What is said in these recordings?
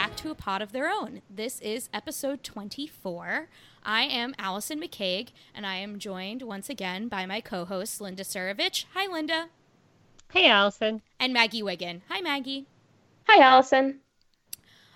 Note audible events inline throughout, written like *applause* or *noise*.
Back to A Pod of Their Own. This is episode 24. I am Allison McCaig, and I am joined once again by my co host, Linda Surovich. Hi, Linda. Hey, Allison. And Maggie Wiggin. Hi, Maggie. Hi, Allison.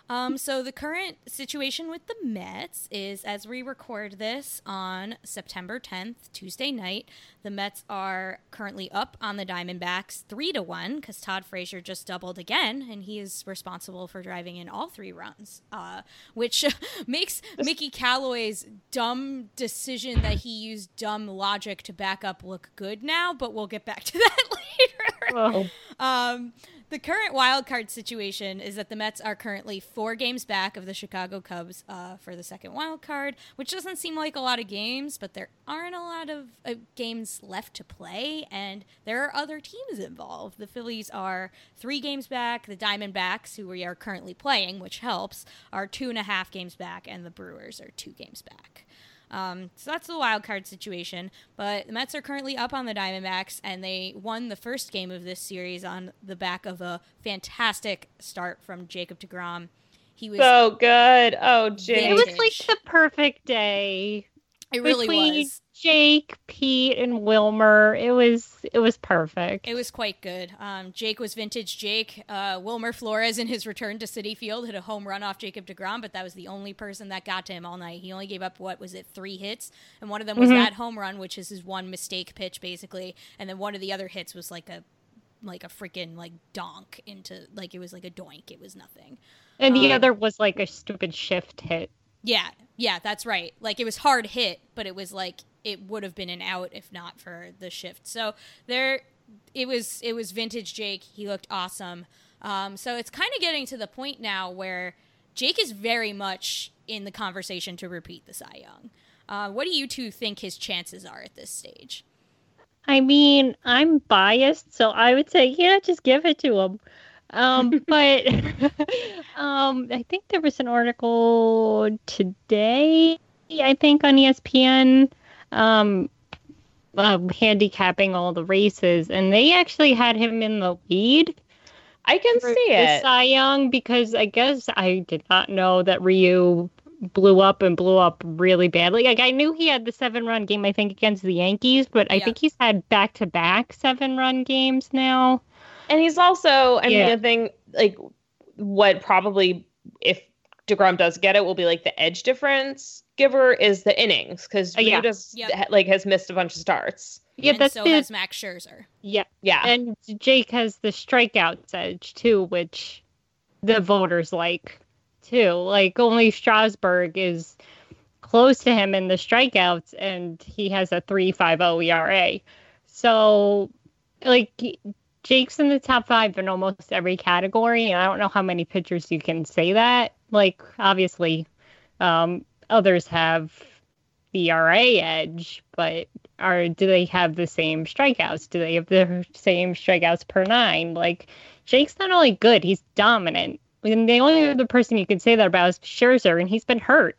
Um, so the current situation with the Mets is, as we record this on September 10th, Tuesday night, the Mets are currently up on the Diamondbacks three to one because Todd Frazier just doubled again, and he is responsible for driving in all three runs, uh, which *laughs* makes Mickey Callaway's dumb decision that he used dumb logic to back up look good now. But we'll get back to *laughs* that later. Whoa. Um, the current wild card situation is that the Mets are currently four games back of the Chicago Cubs uh, for the second wild card, which doesn't seem like a lot of games, but there aren't a lot of uh, games left to play, and there are other teams involved. The Phillies are three games back. The Diamondbacks, who we are currently playing, which helps, are two and a half games back, and the Brewers are two games back. Um, so that's the wild card situation. But the Mets are currently up on the Diamondbacks, and they won the first game of this series on the back of a fantastic start from Jacob DeGrom. He was so good. Oh, Jake. It was like the perfect day. It really Between was. Jake, Pete, and Wilmer. It was it was perfect. It was quite good. Um, Jake was vintage Jake. Uh, Wilmer Flores, in his return to Citi Field, hit a home run off Jacob DeGrom, but that was the only person that got to him all night. He only gave up, what was it, three hits? And one of them was Mhm. that home run, which is his one mistake pitch, basically. And then one of the other hits was like a like a freaking like donk into like it was like a doink it was nothing and the Um, other was like a stupid shift hit. yeah, yeah, that's right. Like it was hard hit, but it was like it would have been an out if not for the shift. So there, it was it was vintage Jake. He looked awesome. Um, so it's kind of getting to the point now where Jake is very much in the conversation to repeat the Cy Young. Uh, what do you two think his chances are at this stage? I mean, I'm biased, so I would say, yeah, just give it to him. Um, *laughs* but *laughs* um, I think there was an article today, I think, on ESPN, um, uh, handicapping all the races, and they actually had him in the lead. I can see it. Cy Young because I guess I did not know that Ryu blew up and blew up really badly. Like I knew he had the seven run game, I think, against the Yankees, but I think he's had back to back seven run games now. And he's also, I mean, the thing, like, what probably, if DeGrom does get it, will be like the edge difference giver is the innings because uh, yeah. just yep. like has missed a bunch of starts. Yeah, and that's so the, has Max Scherzer. Yeah, yeah, and Jake has the strikeouts edge too, which the voters like too. Like only Strasburg is close to him in the strikeouts, and he has a three five zero ERA. So, like Jake's in the top five in almost every category, and I don't know how many pitchers you can say that. Like obviously, um, others have the ERA edge, but are do they have the same strikeouts? Do they have the same strikeouts per nine? Like Jake's not only good, he's dominant. And the only other person you can say that about is Scherzer, and he's been hurt.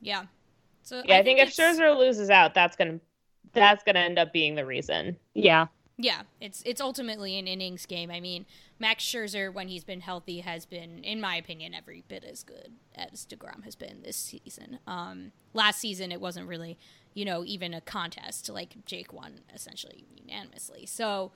Yeah. So yeah, I, I think, think if Scherzer loses out, that's gonna that's gonna end up being the reason. Yeah. Yeah, it's it's ultimately an innings game. I mean, Max Scherzer, when he's been healthy, has been, in my opinion, every bit as good as Degrom has been this season. Um, last season, it wasn't really, you know, even a contest. Like Jake won essentially unanimously. So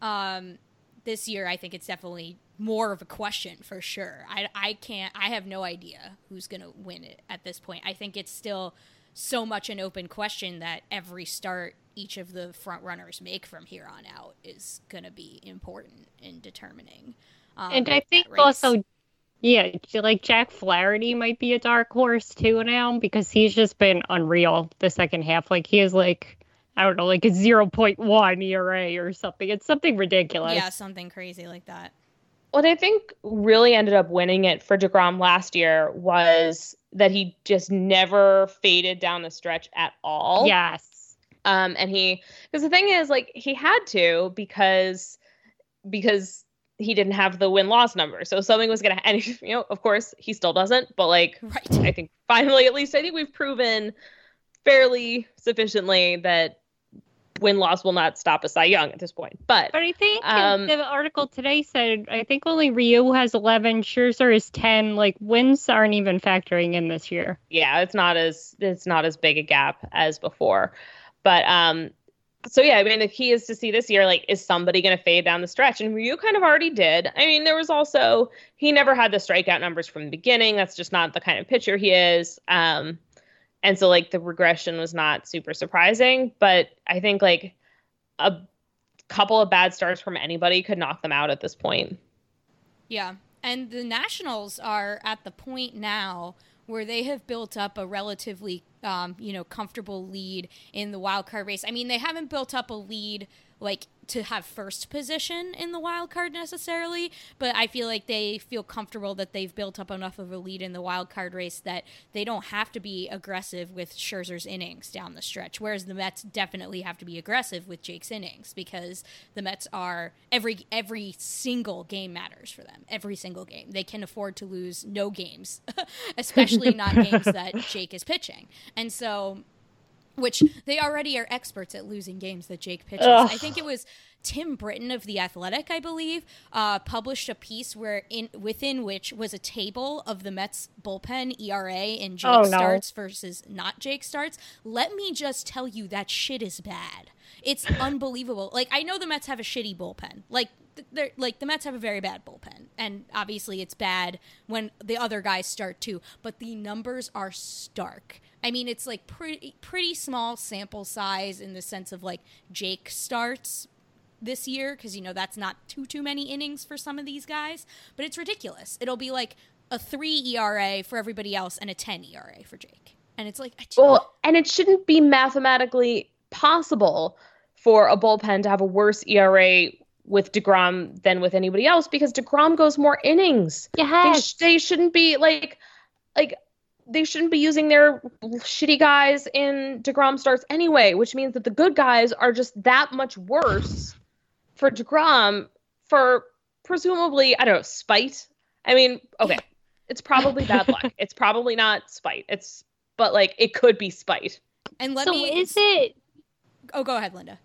um, this year, I think it's definitely more of a question for sure. I I can't. I have no idea who's gonna win it at this point. I think it's still so much an open question that every start each of the front runners make from here on out is going to be important in determining. Um, and I think also, yeah, like Jack Flaherty might be a dark horse too now because he's just been unreal the second half. Like he is like, I don't know, like a 0.1 ERA or something. It's something ridiculous. Yeah, something crazy like that. What I think really ended up winning it for DeGrom last year was that he just never faded down the stretch at all. Yes um, and he, because the thing is, like, he had to because because he didn't have the win loss number. So something was gonna, and *laughs* you know, of course, he still doesn't. But like, right. I think finally, at least, I think we've proven fairly sufficiently that win loss will not stop a Cy Young at this point. But but I think um, the article today said I think only Ryu has 11, Scherzer is 10. Like wins aren't even factoring in this year. Yeah, it's not as it's not as big a gap as before. But um, so yeah, I mean, the key is to see this year, like, is somebody going to fade down the stretch? And Ryu kind of already did. I mean, there was also he never had the strikeout numbers from the beginning. That's just not the kind of pitcher he is. Um, and so like the regression was not super surprising. But I think like a couple of bad starts from anybody could knock them out at this point. Yeah, and the Nationals are at the point now where they have built up a relatively um, you know comfortable lead in the wild card race. I mean, they haven't built up a lead like to have first position in the wild card necessarily, but I feel like they feel comfortable that they've built up enough of a lead in the wild card race that they don't have to be aggressive with Scherzer's innings down the stretch. Whereas the Mets definitely have to be aggressive with Jake's innings because the Mets are every every single game matters for them. Every single game. They can afford to lose no games, *laughs* especially not games that *laughs* Jake is pitching. And so which they already are experts at losing games that Jake pitches. Ugh. I think it was Tim Britton of the Athletic, I believe, uh, published a piece where in within which was a table of the Mets bullpen ERA and Jake oh, no. starts versus not Jake starts. Let me just tell you that shit is bad. It's *laughs* unbelievable. Like I know the Mets have a shitty bullpen. Like they're like the Mets have a very bad bullpen, and obviously it's bad when the other guys start too. But the numbers are stark. I mean, it's like pretty pretty small sample size in the sense of like Jake starts this year because you know that's not too too many innings for some of these guys, but it's ridiculous. It'll be like a three ERA for everybody else and a ten ERA for Jake, and it's like well, and it shouldn't be mathematically possible for a bullpen to have a worse ERA with DeGrom than with anybody else because DeGrom goes more innings. Yeah, they, sh- they shouldn't be like like they shouldn't be using their shitty guys in DeGrom starts anyway, which means that the good guys are just that much worse for DeGrom for presumably, I don't know, spite. I mean, okay, it's probably bad *laughs* luck. It's probably not spite. It's, but like, it could be spite. And let so me. is it. Oh, go ahead, Linda.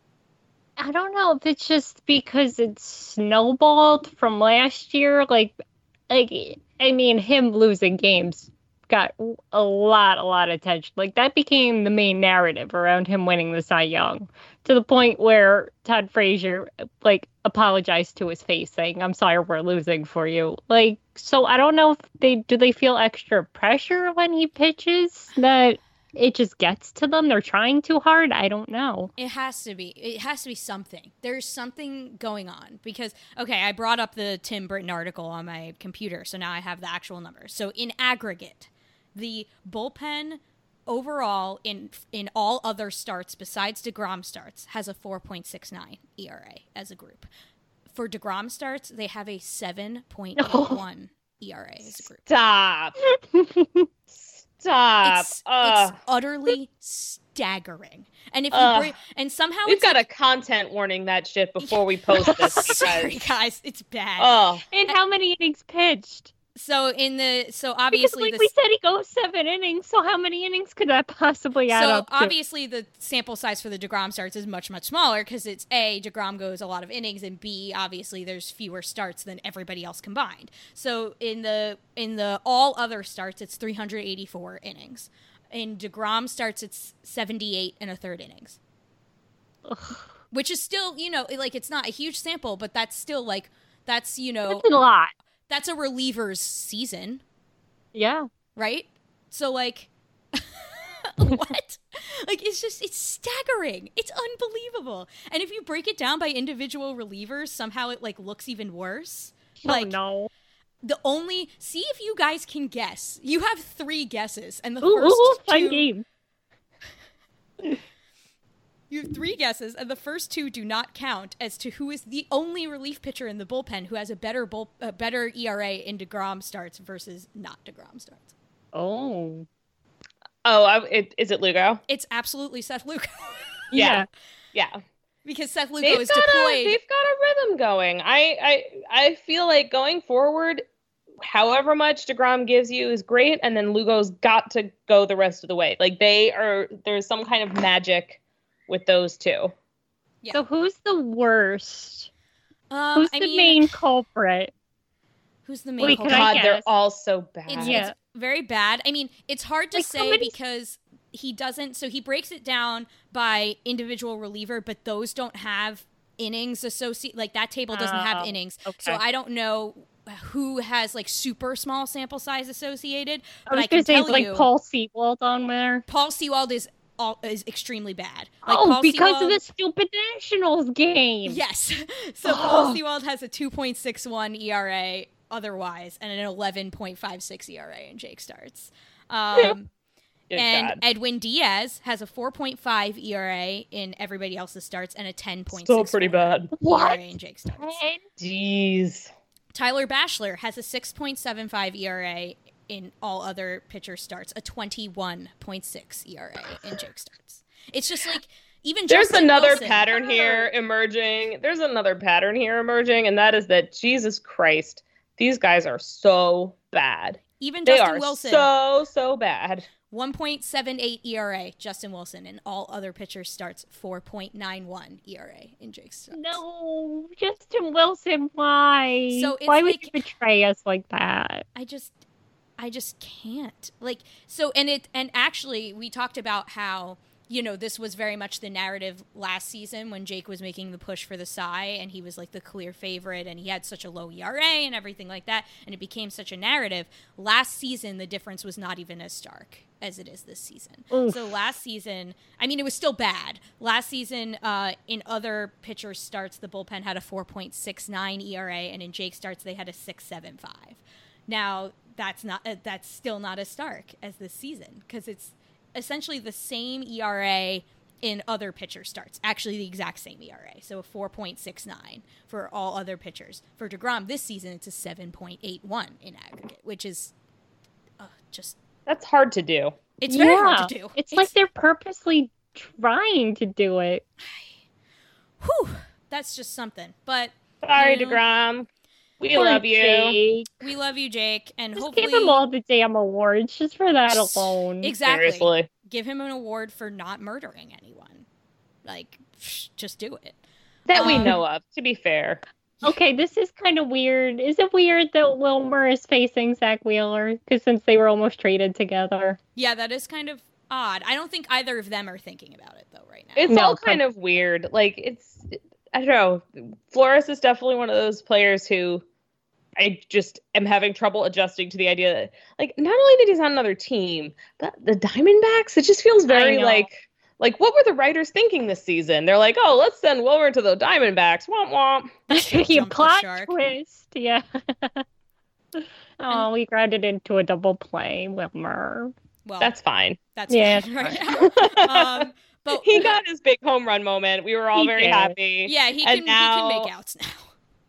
I don't know if it's just because it snowballed from last year. Like, like I mean, him losing games got a lot, a lot of attention. Like that became the main narrative around him winning the Cy Young, to the point where Todd Frazier like apologized to his face, saying, "I'm sorry, we're losing for you." Like, so I don't know if they do they feel extra pressure when he pitches that it just gets to them. They're trying too hard. I don't know. It has to be. It has to be something. There's something going on because okay, I brought up the Tim Britton article on my computer, so now I have the actual numbers. So in aggregate, the bullpen overall in in all other starts besides Degrom starts has a 4.69 ERA as a group. For Degrom starts, they have a 7.81 *laughs* ERA as a group. Stop. *laughs* Stop. It's, Ugh. it's utterly staggering. And if you Ugh. bring, and somehow We've got like, a content warning that shit before we *laughs* post this. sorry guys. guys, it's bad. Oh, And how many innings pitched? So in the so Because obviously like the we said, he goes seven innings. So how many innings could that possibly add so up to? obviously the sample size for the Degrom starts is much much smaller because it's a Degrom goes a lot of innings and b obviously there's fewer starts than everybody else combined. So in the in the all other starts it's 384 innings. In Degrom starts it's 78 and a third innings. Which is still, you know, like it's not a huge sample, but that's still like that's, you know, That's a lot. That's a reliever's season. Yeah. right? So like *laughs* what? Like it's just it's staggering. It's unbelievable. And if you break it down by individual relievers, somehow it like looks even worse. Like oh no. the only see if you guys can guess. You have 3 guesses and the Ooh, first ooh, fun two game. *laughs* You have 3 guesses and the first two do not count as to who is the only relief pitcher in the bullpen who has a better bull, a better ERA in DeGrom starts versus not DeGrom starts. Oh. oh, I, it, is it Lugo? It's absolutely Seth Lugo. *laughs* Yeah. Yeah. because Seth Lugo They've is got, a, deployed. they've got a rhythm going. I, I I feel like going forward, however much Degrom gives you is great, and then Lugo's got to go the rest of the way. Like they are, there's some kind of magic with those two. Yeah. So who's the worst? Um, Who's I the mean, main culprit? Who's the main? Wait, culprit? God, they're all so bad. It's, Yeah. it's very bad. I mean, it's hard to Like, say somebody's- because he doesn't. So he breaks it down by individual reliever, but those don't have innings associate. Like that table doesn't have Oh, innings. So. I don't know who has like super small sample size associated. I was gonna say it's like you, Paul Sewald on there. Paul Sewald is all is extremely bad. Like oh, Paul because Sewald- of the stupid Nationals game. Yes. *laughs* So *gasps* Paul Sewald has a 2.61 ERA otherwise and an 11.56 ERA in Jake starts. *laughs* Um, Good and God. Edwin Diaz has a 4.5 ERA in everybody else's starts and a 10.6 Still pretty bad. What? ERA in Jake starts. Jeez. Tyler Bashlor has a 6.75 ERA in all other pitcher starts, a 21.6 ERA in Jake starts. It's just like even There's Justin another Wilson- pattern here emerging. There's another pattern here emerging, and that is that Jesus Christ, these guys are so bad. Even They Justin are Wilson. so so bad. 1.78 ERA, Justin Wilson, and all other pitchers starts 4.91 ERA in Jake's starts. No, Justin Wilson, why? So it's why would you betray us like that? I just I just can't. Like so and it and actually we talked about how you know, this was very much the narrative last season when Jake was making the push for the Cy and he was like the clear favorite and he had such a low ERA and everything like that and it became such a narrative. Last season the difference was not even as stark as it is this season. So last season, I mean it was still bad. Last season uh, in other pitchers starts the bullpen had a 4.69 ERA and in Jake starts they had a 6.75. Now that's not uh, that's still not as stark as this season because it's essentially the same ERA in other pitcher starts. Actually, the exact same ERA, so a 4.69 for all other pitchers. For Degrom this season, it's a 7.81 in aggregate, which is uh, just That's hard to do. it's very yeah. hard to do. It's, like they're purposely trying to do it. *sighs* whew, that's just something. But Sorry, you know, Degrom. We Poor love you. Jake. we love you, Jake, and Just hopefully give him all the damn awards just for that alone. exactly Seriously. give him an award for not murdering anyone. Like, just do it. That we Um, know of, to be fair. Okay, this is kind of weird. Is it weird that Wilmer is facing Zack Wheeler? Because since they were almost traded together. Yeah, that is kind of odd. I don't think either of them are thinking about it though right now. It's No, all kind of weird. Like it's I don't know. Flores is definitely one of those players who I just am having trouble adjusting to the idea that like not only that he's on another team, but the Diamondbacks, it just feels very like like what were the writers thinking this season? They're like, oh, let's send Wilmer to the Diamondbacks. Womp womp. *laughs* you Jump the plot twist, yeah. *laughs* oh, we grounded into a double play, Wilmer. Well, That's fine. that's Yeah, fine right now. *laughs* um, but He got his big home run moment. We were all He very did. happy. yeah, he can now- he can make outs now.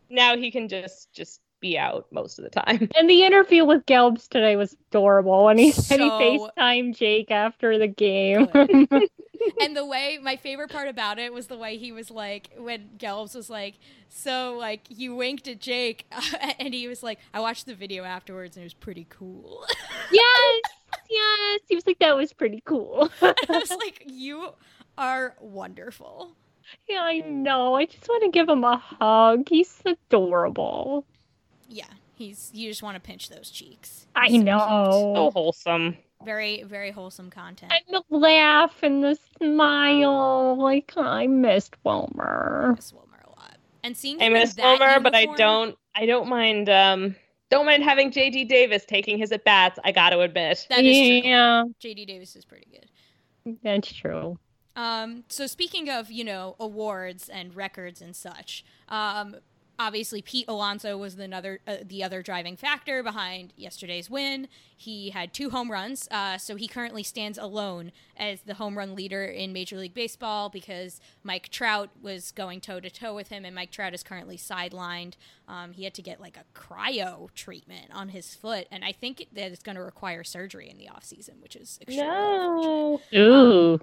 Now he can just just be out most of the time. And the interview with Gelbs today was adorable. And he said he So- FaceTimed Jake after the game. *laughs* and the way my favorite part about it was the way he was like when Gelbs was like, "So like you winked at Jake," *laughs* and he was like, "I watched the video afterwards and it was pretty cool." *laughs* yes, yes. He was like, that was pretty cool. I was like, "You are wonderful." yeah, I know. I just want to give him a hug. He's adorable. Yeah, he's you just want to pinch those cheeks. I He's so know. So wholesome. Very very wholesome content. And the laugh and the smile. Like, I missed Wilmer. I miss Wilmer a lot. And seeing I miss that Wilmer, but I don't. I don't mind. Um, don't mind having JD Davis taking his at bats. I got to admit. That is true. yeah, JD Davis is pretty good. that's true. Um, so speaking of, you know, awards and records and such, um, obviously Pete Alonso was the other uh, the other driving factor behind yesterday's win. He had two home runs, uh, so he currently stands alone as the home run leader in Major League Baseball because Mike Trout was going toe to toe with him, and Mike Trout is currently sidelined. Um, he had to get like a cryo treatment on his foot, and I think that it's going to require surgery in the offseason, which is extremely. No. Ooh.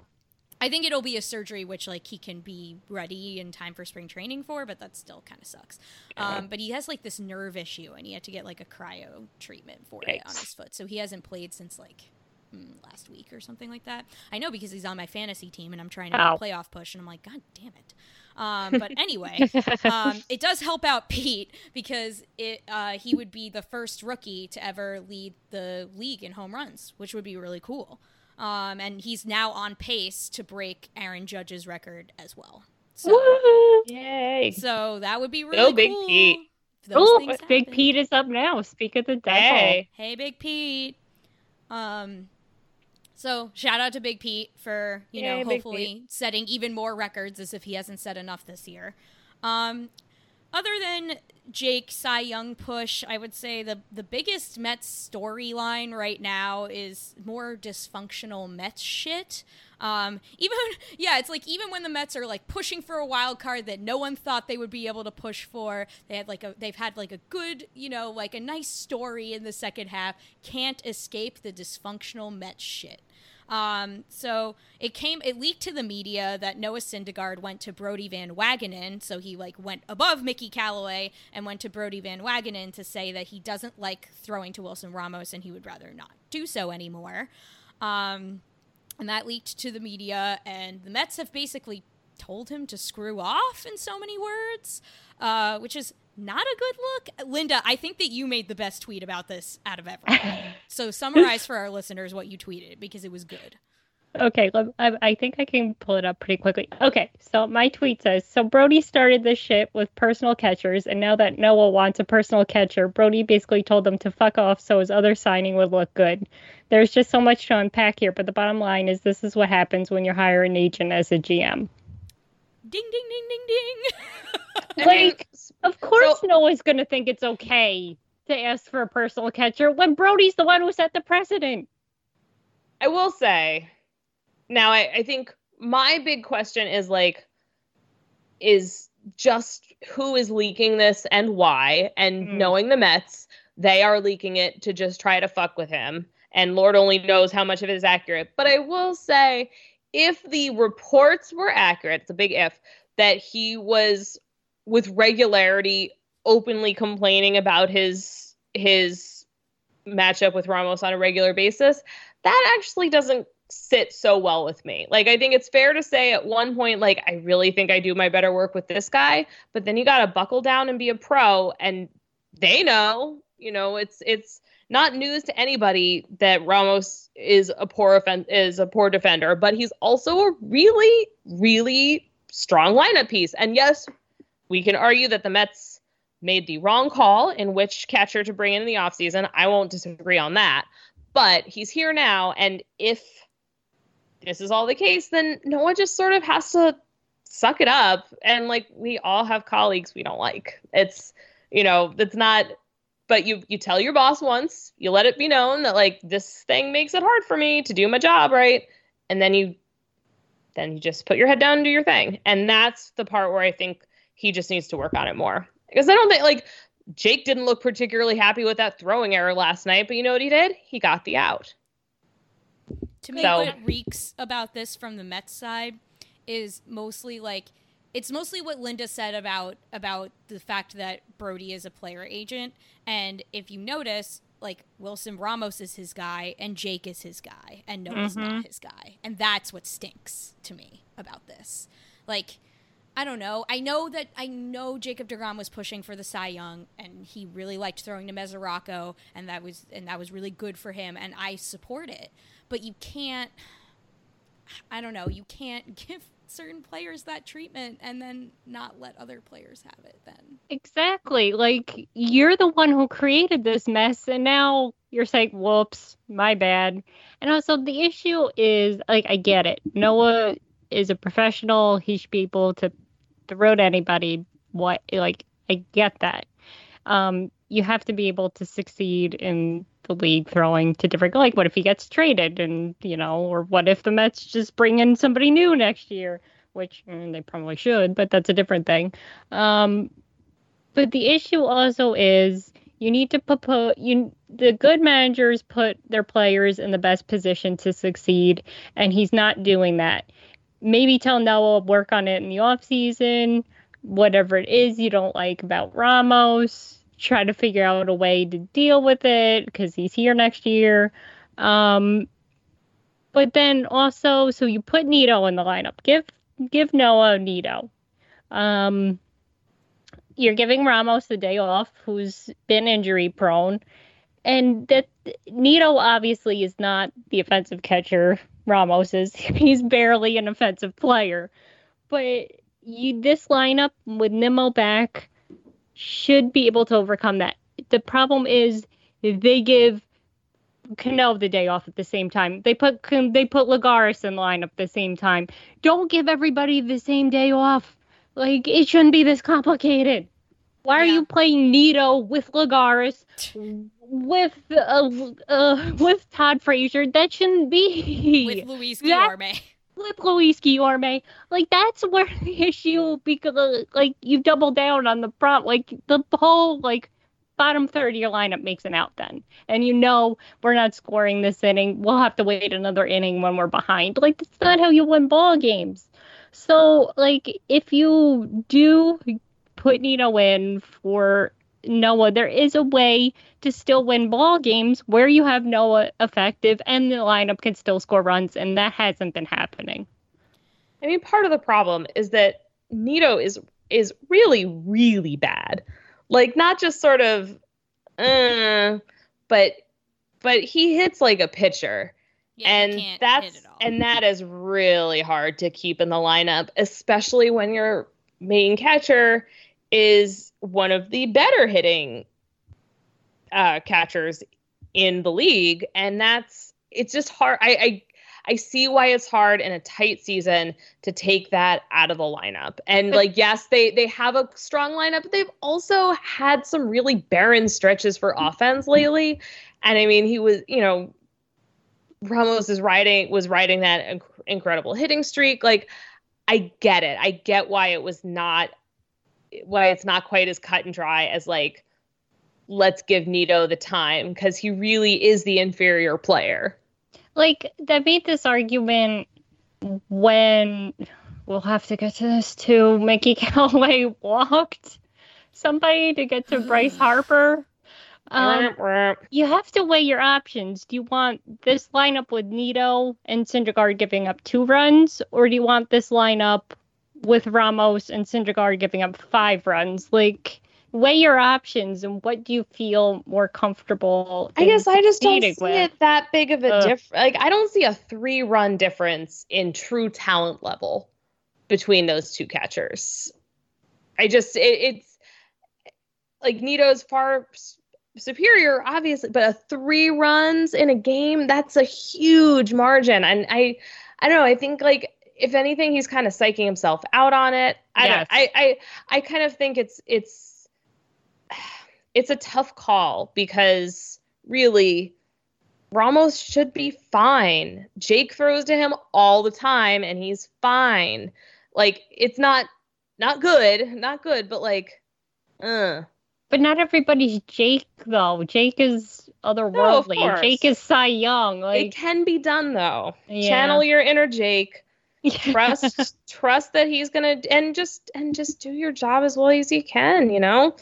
I think it'll be a surgery which like he can be ready in time for spring training for, but that still kind of sucks. Um, but he has like this nerve issue, and he had to get like a cryo treatment for it on his foot, so he hasn't played since like mm, last week or something like that. I know because he's on my fantasy team, and I'm trying to Ow. a playoff push, and I'm like, God damn it. Um, but anyway, *laughs* um, it does help out Pete because it uh, he would be the first rookie to ever lead the league in home runs, which would be really cool. Um, and he's now on pace to break Aaron Judge's record as well. So, Woo. Yay. so that would be really Go Big cool Pete. those Oh, Big. Pete is up now. Speak of the day. Hey. Hey, Big Pete. Um, so shout out to Big Pete for you know Yay, Big hopefully setting even more records as if he hasn't set enough this year. Um, other than Jake Cy Young push, I would say the the biggest Mets storyline right now is more dysfunctional Mets shit. Um, *laughs* even yeah, it's like even when the Mets are like pushing for a wild card that no one thought they would be able to push for, they had like a they've had like a good you know like a nice story in the second half. Can't escape the dysfunctional Mets shit. Um, so it came, it leaked to the media that Noah Syndergaard went to Brodie Van Wagenen. So he like went above Mickey Callaway and went to Brodie Van Wagenen to say that he doesn't like throwing to Wilson Ramos and he would rather not do so anymore. Um, and that leaked to the media, and the Mets have basically told him to screw off in so many words, uh, which is not a good look. Linda, I think that you made the best tweet about this out of everyone. *laughs* so summarize for our listeners what you tweeted because it was good. Okay, I, I think I can pull it up pretty quickly. Okay, so my tweet says So Brodie started this shit with personal catchers, and now that Noah wants a personal catcher, Brodie basically told them to fuck off so his other signing would look good. There's just so much to unpack here, but the bottom line is this is what happens when you hire an agent as a GM. Ding, ding, ding, ding, ding. *laughs* Like, of course, Noah's going to think it's okay to ask for a personal catcher when Brodie's the one who set the precedent. I will say, now I, I think my big question is like, is just who is leaking this and why? And Mm. knowing the Mets, they are leaking it to just try to fuck with him. And Lord only knows how much of it is accurate. But I will say, if the reports were accurate, it's a big if, that he was with regularity openly complaining about his his matchup with Ramos on a regular basis, that actually doesn't sit so well with me. Like I think it's fair to say at one point like I really think I do my better work with this guy, but then you got to buckle down and be a pro and they know, you know, it's it's not news to anybody that Ramos is a poor offen- is a poor defender, but he's also a really really strong lineup piece. And yes, we can argue that the Mets made the wrong call in which catcher to bring in, in the offseason. I won't disagree on that. But he's here now and if this is all the case, then Noah just sort of has to suck it up. And like we all have colleagues we don't like. It's you know, that's not but you you tell your boss once, you let it be known that like this thing makes it hard for me to do my job, right? And then you then you just put your head down and do your thing. And that's the part where I think he just needs to work on it more. Because I don't think like Jake didn't look particularly happy with that throwing error last night, but you know what he did? He got the out. To me, So- what reeks about this from the Mets side is mostly like it's mostly what Linda said about about the fact that Brodie is a player agent, and if you notice, like Wilson Ramos is his guy and Jake is his guy, and Noah's not mm-hmm. his guy, and that's what stinks to me about this. Like, I don't know. I know that I know Jacob Degrom was pushing for the Cy Young, and he really liked throwing to Mesoraco, and that was and that was really good for him, and I support it. But you can't. I don't know. You can't *laughs* give certain players that treatment and then not let other players have it. Then Exactly. Like you're the one who created this mess and now you're saying, whoops, my bad. And also the issue is like I get it. Noah is a professional. He should be able to throw to anybody. What like I get that. Um, you have to be able to succeed in the league throwing to different like what if he gets traded and you know, or what if the Mets just bring in somebody new next year, which mm, they probably should, but that's a different thing. Um, but the issue also is you need to put you the good managers put their players in the best position to succeed, and he's not doing that. Maybe tell Noah work on it in the off season, whatever it is you don't like about Ramos. Try to figure out a way to deal with it because he's here next year. Um, but then also, so you put Nido in the lineup. Give give Noah Nido. Um, you're giving Ramos the day off, who's been injury prone, and that Nido obviously is not the offensive catcher. Ramos is. *laughs* He's barely an offensive player, but you this lineup with Nimmo back should be able to overcome that. The problem is they give Cano the day off at the same time. They put they put Lagares in line at the same time. Don't give everybody the same day off. Like it shouldn't be this complicated. Why are Yeah. you playing Nido with Lagares with uh, uh with Todd Frazier? That shouldn't be with Luis That- With Luis Guillorme. Like that's where *laughs* the issue because like you double down on the prop. Like the whole like bottom third of your lineup makes an out then, and you know we're not scoring this inning. We'll have to wait another inning when we're behind. Like that's not how you win ball games. So like if you do put Nido in for Noah, there is a way to still win ball games where you have Noah effective and the lineup can still score runs, and that hasn't been happening. I mean, part of the problem is that Nido is is really really bad. Like not just sort of, uh, but but he hits like a pitcher, Yeah, and that's hit it all. and that is really hard to keep in the lineup, especially when your main catcher is one of the better hitting uh, catchers in the league, and that's it's just hard. I, I I see why it's hard in a tight season to take that out of the lineup. And like, yes, they they have a strong lineup, but they've also had some really barren stretches for offense lately. And I mean, he was, you know, Ramos is riding was riding that inc- incredible hitting streak. Like, I get it. I get why it was not why it's not quite as cut and dry as like let's give Nido the time because he really is the inferior player. Like they made this argument when we'll have to get to this too. Mickey *laughs* Callaway walked somebody to get to Bryce *sighs* Harper. Um, you have to weigh your options. Do you want this lineup with Nido and Syndergaard giving up two runs, or do you want this lineup with Ramos and Syndergaard giving up five runs? Like, weigh your options and what do you feel more comfortable? I guess I just don't see with? it that big of a Ugh. difference. Like I don't see a three run difference in true talent level between those two catchers. I just it, it's like Nido's far superior, obviously, but a three runs in a game that's a huge margin, and I I don't know. I think like if anything, he's kind of psyching himself out on it. I Yes. I I I kind of think it's it's *sighs* it's a tough call because really Ramos should be fine. Jake throws to him all the time and he's fine. Like it's not not good, not good, but like uh But not everybody's Jake though. Jake is otherworldly. course. Jake is Cy Young. Like... it can be done though. Yeah. Channel your inner Jake. Trust trust that he's gonna and just and just do your job as well as you can, you know?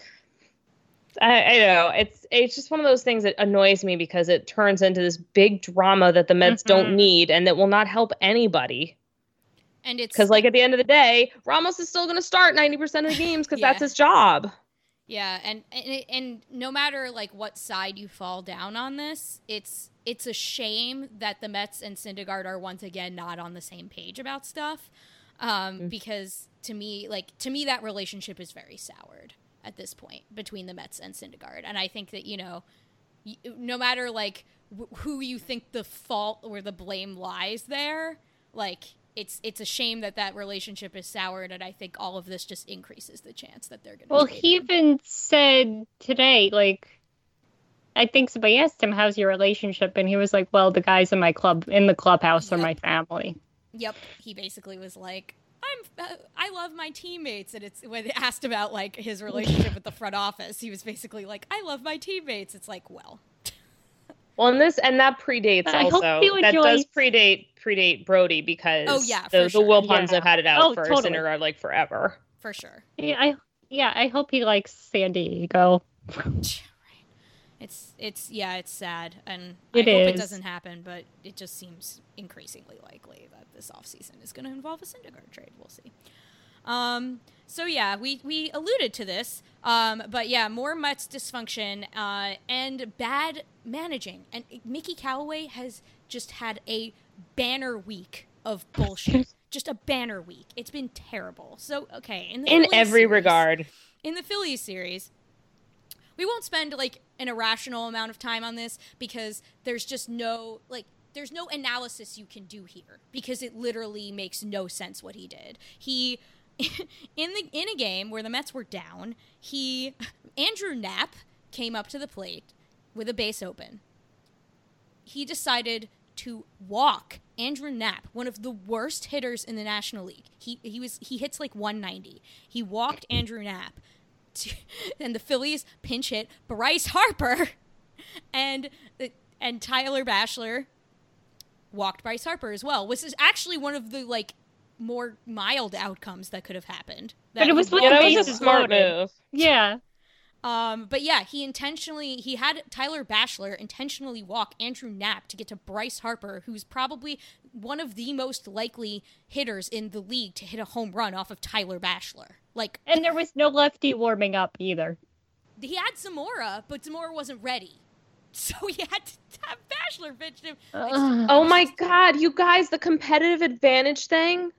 I, I know it's it's just one of those things that annoys me because it turns into this big drama that the Mets don't Mhm. need and that will not help anybody. And it's Because like at the end of the day, Ramos is still going to start ninety percent of the games because Yeah. that's his job. Yeah, and, and and no matter like what side you fall down on this, it's it's a shame that the Mets and Syndergaard are once again not on the same page about stuff. Um, Because to me, like to me, that relationship is very soured at this point between the Mets and Syndergaard, and I think that you know, no matter like wh- who you think the fault or the blame lies there, like it's it's a shame that that relationship is soured, and I think all of this just increases the chance that they're going to. Well, he even said today, like, I think somebody asked him, "How's your relationship?" And he was like, "Well, the guys in my club, in the clubhouse, are my family." Yep, he basically was like, "I'm, uh, I love my teammates," and it's when asked about like his relationship *laughs* with the front office, he was basically like, "I love my teammates." It's like, well, Well, and this and that predates I hope also. you That does predate predate Brodie because Oh, yeah, the, for the. Wilpons Yeah. have had it out Oh, for totally. Syndergaard like forever. for sure, Yeah, I yeah, I hope he likes San Diego. *laughs* it's it's yeah, it's sad, and It I hope it is. doesn't happen, but it just seems increasingly likely that this offseason is going to involve a Syndergaard trade. We'll see. Um, so yeah, we we alluded to this, um, but yeah, more Mets dysfunction uh, and bad managing, and Mickey Callaway has just had a banner week of bullshit. *laughs* just a banner week. It's been terrible. So okay, in the In every series- regard. in the Phillies series, we won't spend like an irrational amount of time on this because there's just no like there's no analysis you can do here because it literally makes no sense what he did. He *laughs* in the in a game where the Mets were down, he *laughs* Andrew Knapp came up to the plate with a base open. He decided to walk Andrew Knapp, one of the worst hitters in the National League. He he was he hits like 190. He walked Andrew Knapp, to, *laughs* and the Phillies pinch hit Bryce Harper, and and Tyler Bashlor walked Bryce Harper as well. Which is actually one of the like more mild outcomes that could have happened. But it was he with Yeah, the that was a smart loaded. move. Yeah. um, but yeah, he intentionally he had Tyler Bashlor intentionally walk Andrew Knapp to get to Bryce Harper, who's probably one of the most likely hitters in the league to hit a home run off of Tyler Bashlor. Like And there was no lefty warming up either. he had Zamora, but Zamora wasn't ready, *laughs* so he had to have Bashlor pitch him. Ugh. Oh my god, you guys, the competitive advantage thing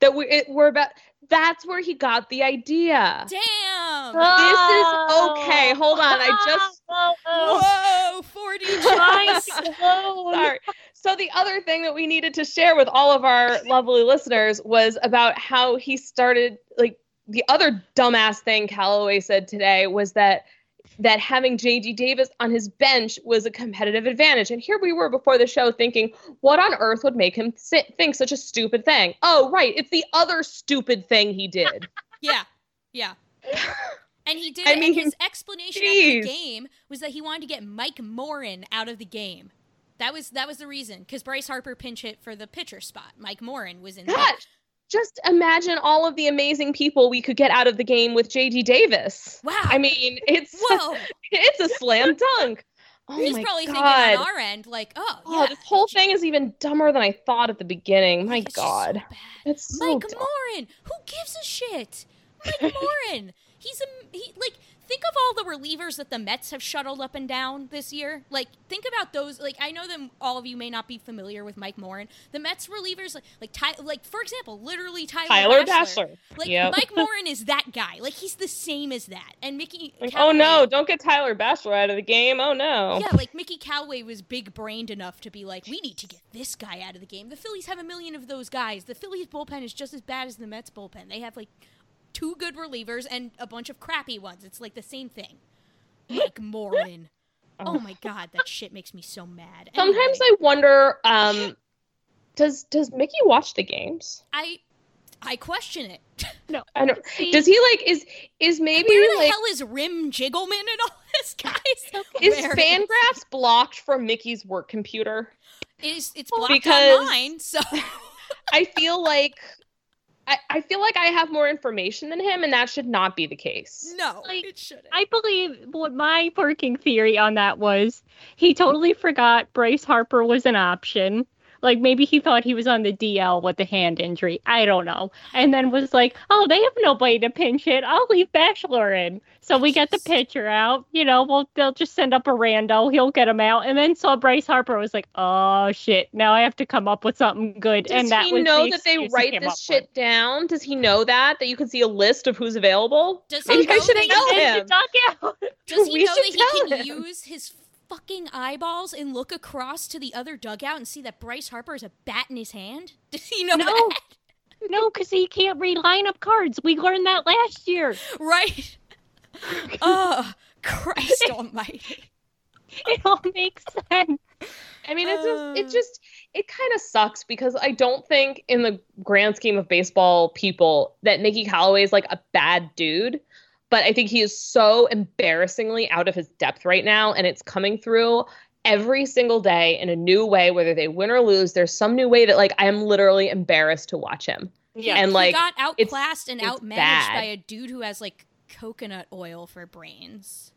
that we it, we're about that's where he got the idea. Damn! This is okay. Hold on. I just Whoa, 40 Mind jumps. *laughs* Sorry. So the other thing that we needed to share with all of our lovely listeners was about how he started like the other dumbass thing Callaway said today was that that having JD Davis on his bench was a competitive advantage. And here we were before the show thinking, what on earth would make him sit, think such a stupid thing? Oh, right. It's the other stupid thing he did. *laughs* Yeah, yeah. And he did I mean, his explanation jeez. after the game was that he wanted to get Mike Morin out of the game. That was that was the reason because Bryce Harper pinch hit for the pitcher spot. Mike Morin was in. The That just imagine all of the amazing people we could get out of the game with JD Davis. Wow. I mean, it's *laughs* Whoa. it's a slam dunk. *laughs* Oh He's probably God. thinking on our end, like, oh, Oh, yeah, this whole thing is even dumber than I thought at the beginning. My it's so God. bad. It's so Mike dumb. Morin. Who gives a shit? Mike *laughs* Morin. He's a he like think of all the relievers that the Mets have shuttled up and down this year. Like think about those. Like I know that all of you may not be familiar with Mike Morin. The Mets relievers like like Ty, like for example, literally Tyler, Tyler Bashlor. Like Yep. Mike Morin is that guy. Like he's the same as that. And Mickey Like, oh no, don't get Tyler Bashlor out of the game. Oh no. Yeah, like Mickey Callaway was big brained enough to be like, we need to get this guy out of the game. The Phillies have a million of those guys. The Phillies bullpen is just as bad as the Mets bullpen. They have like two good relievers and a bunch of crappy ones. It's like the same thing. Mike Morin. *laughs* Oh my god, that shit makes me so mad. Sometimes I wonder, um, does does Mickey watch the games? I I question it. *laughs* No. I don't. See- Does he like is is maybe Where the like hell is Rim Jiggleman and all this, guys? is Where Fangraphs blocked from Mickey's work computer? It's it's blocked Because- online, so I feel like I, I feel like I have more information than him, and that should not be the case. no, Like, it shouldn't. I believe what my working theory on that was he totally forgot Bryce Harper was an option. Like maybe he thought he was on the DL with the hand injury. I don't know. And then was like, oh, they have nobody to pinch it. I'll leave Bashlor in. So we get the pitcher out. You know, well, they'll just send up a rando. He'll get him out. And then saw Bryce Harper was like, oh shit, now I have to come up with something good. Does and that he was know the that they write this shit with. down? Does he know that that you can see a list of who's available? Does Maybe he I know should that tell he- him. Does *laughs* he We know that he can him. use his fucking eyeballs and look across to the other dugout and see that Bryce Harper has a bat in his hand? *laughs* Does he know No. that? No, because he can't read lineup cards. We learned that last year. Right? *laughs* oh, Christ almighty. *laughs* It all makes sense. I mean, it's just, Uh. it just, it kind of sucks because I don't think, in the grand scheme of baseball people, that Mickey Callaway is like a bad dude. But I think he is so embarrassingly out of his depth right now, and it's coming through every single day in a new way, whether they win or lose. There's some new way that, like, I am literally embarrassed to watch him. Yeah. and like, he got outclassed and outmanaged bad. by a dude who has like coconut oil for brains.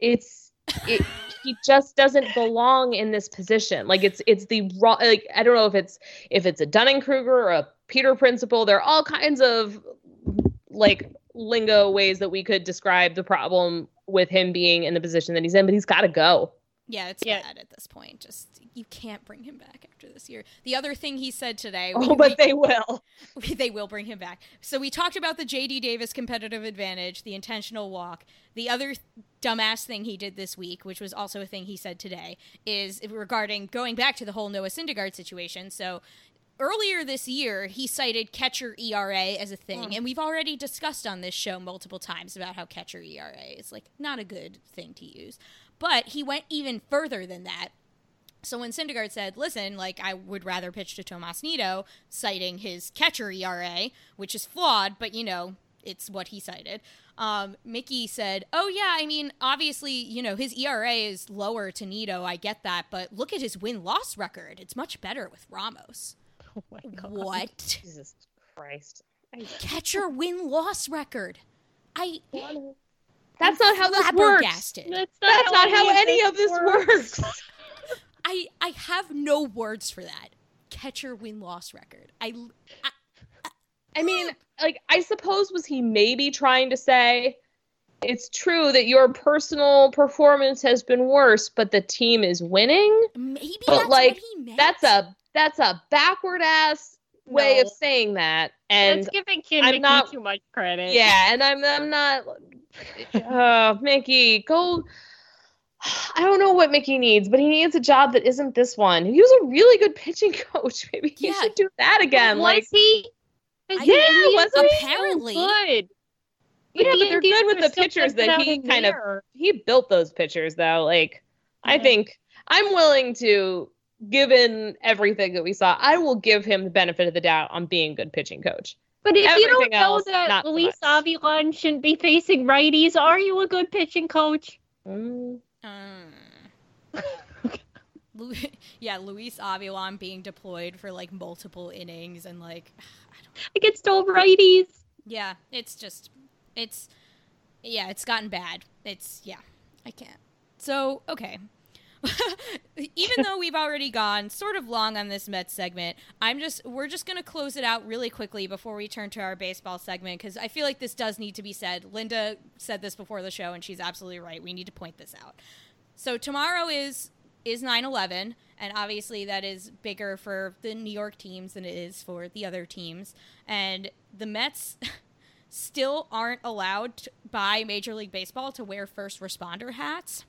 it's it, he just doesn't belong in this position. Like it's it's the raw. Like I don't know if it's if it's a Dunning Kruger or a Peter Principle. There are all kinds of like lingo ways that we could describe the problem with him being in the position that he's in. But he's got to go. Yeah, it's Yeah. bad at this point. Just you can't bring him back after this year. The other thing he said today, Oh, we- but we- they will. *laughs* they will bring him back. So we talked about the JD Davis competitive advantage, the intentional walk. The other th- dumbass thing he did this week, which was also a thing he said today, is regarding going back to the whole Noah Syndergaard situation. So earlier this year, he cited catcher ERA as a thing, and we've already discussed on this show multiple times about how catcher ERA is like not a good thing to use. But he went even further than that so when Syndergaard said, "Listen, like I would rather pitch to Tomas Nido," citing his catcher ERA, which is flawed, but you know it's what he cited. Um, Mickey said, "Oh yeah, I mean, obviously, you know his ERA is lower to Nido. I get that, but look at his win loss record. It's much better with Ramos. *laughs* Oh my God. What Jesus Christ. I, catcher win loss record? I that's not how this works. flabbergasted. That's That's not how any of this works. *laughs* I I have no words for that. Catcher win loss record. I, I I mean, ah. like, I suppose was he maybe trying to say it's true that your personal performance has been worse, but the team is winning? maybe But, that's like, what he meant. That's a that's a backward ass way of saying that. And That's giving Kim I'm Mickey not- too much credit. yeah, and I'm I'm not uh Mickey, go I don't know what Mickey needs, but he needs a job that isn't this one. He was a really good pitching *laughs* coach. Maybe he Yeah. should do that again. was like he? Yeah, he? apparently. good. Yeah, but they're good with the pitchers that he kind of he built those pitchers though. Like I think I'm willing to given everything that we saw, I will give him the benefit of the doubt on being a good pitching coach. But if you don't Everything know else, that not so Luis much. Avilan shouldn't be facing righties, are you a good pitching coach? Mm. *laughs* Lu- yeah, Luis Avilan being deployed for like multiple innings and like *sighs* Against all righties. yeah, it's just it's yeah, it's gotten bad. It's yeah, I can't. So, okay. *laughs* Even though we've already gone sort of long on this Mets segment, I'm just we're just going to close it out really quickly before we turn to our baseball segment cuz I feel like this does need to be said. Linda said this before the show and she's absolutely right. We need to point this out. So tomorrow is is 9/11 and obviously that is bigger for the New York teams than it is for the other teams and the Mets *laughs* still aren't allowed by Major League Baseball to wear first responder hats,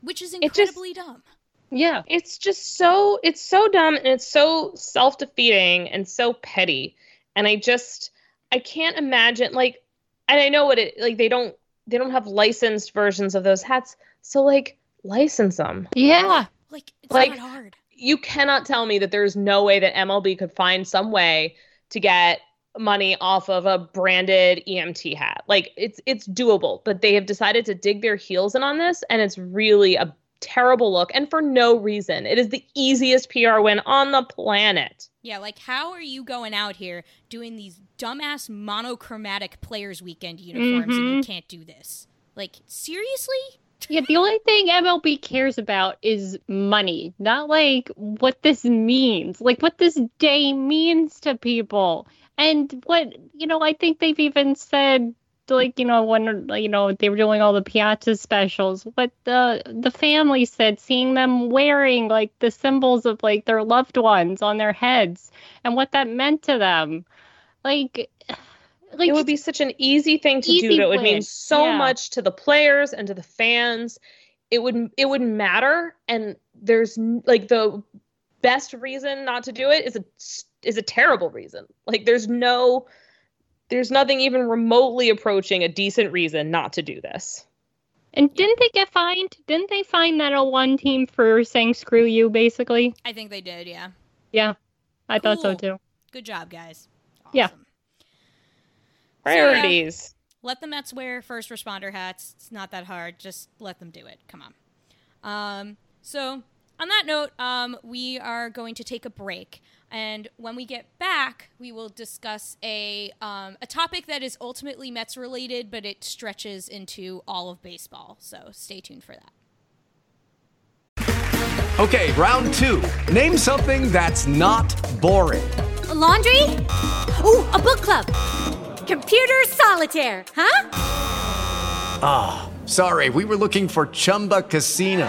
which is just- incredibly dumb. Yeah. It's just so it's so dumb and it's so self-defeating and so petty. And I just I can't imagine like and I know what it like they don't they don't have licensed versions of those hats. So like license them. Yeah. Like it's Like- not hard. You cannot tell me that there's no way that MLB could find some way to get money off of a branded EMT hat. Like it's it's doable, but they have decided to dig their heels in on this and it's really a terrible look and for no reason. It is the easiest PR win on the planet. Yeah, like how are you going out here doing these dumbass monochromatic players weekend uniforms and you mm-hmm. can't do this? Like seriously? Yeah, the only thing MLB cares about is money, not like what this means, like what this day means to people. And what, you know, I think they've even said, like, you know, when, you know, they were doing all the Piazza specials, what the the family said, seeing them wearing like the symbols of like their loved ones on their heads and what that meant to them. Like, *sighs* like it would be such an easy thing to Easy do It would mean so Yeah. much to the players and to the fans. It would it would matter and there's like the best reason not to do it is a is a terrible reason. Like there's no there's nothing even remotely approaching a decent reason not to do this. And didn't they get fined? Didn't they fine that one team for saying screw you, basically? I think they did, yeah. Yeah, I thought so too. Good job, guys. Yeah. Awesome. Priorities. Let the Mets wear first responder hats. It's not that hard. Just let them do it. Come on. Um, so, on that note, um, we are going to take a break. And when we get back, we will discuss a, um, a topic that is ultimately Mets related, but it stretches into all of baseball. So, stay tuned for that. Okay, round two. Name something that's not boring. A laundry? Ooh, a book club. Computer solitaire, huh? Ah, sorry, we were looking for Chumba Casino.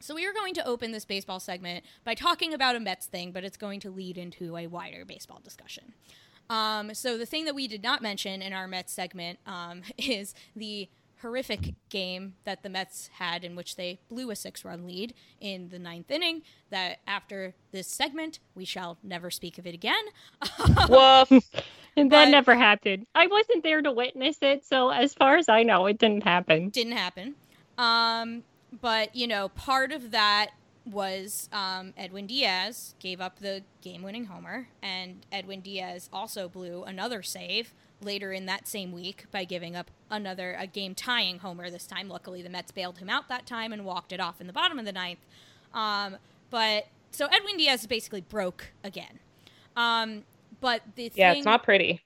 So we are going to open this baseball segment by talking about a Mets thing, but it's going to lead into a wider baseball discussion. Um, so the thing that we did not mention in our Mets segment um, *laughs* is the horrific game that the Mets had in which they blew a six-run lead in the ninth inning. That after this segment, we shall never speak of it again. *laughs* Woof. And *laughs* that But- never happened. I wasn't there to witness it, so as far as I know, it didn't happen. didn't happen. Um, but you know, part of that was um, Edwin Diaz gave up the game-winning homer, and Edwin Diaz also blew another save later in that same week by giving up another a game-tying homer this time. Luckily, the Mets bailed him out that time and walked it off in the bottom of the ninth. Um, but so Edwin Diaz is basically broke again. Um, but the Yeah, thing, it's not pretty.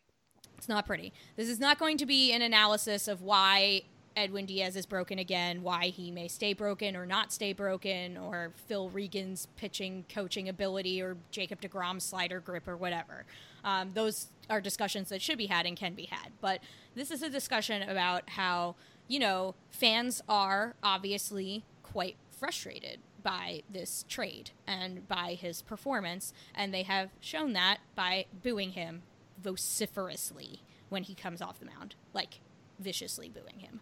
it's not pretty. This is not going to be an analysis of why Edwin Diaz is broken again, why he may stay broken or not stay broken, or Phil Regan's pitching coaching ability, or Jacob DeGrom's slider grip, or whatever. Um, those are discussions that should be had and can be had. But this is a discussion about how you know, fans are obviously quite frustrated by this trade and by his performance, and they have shown that by booing him vociferously when he comes off the mound, like viciously booing him.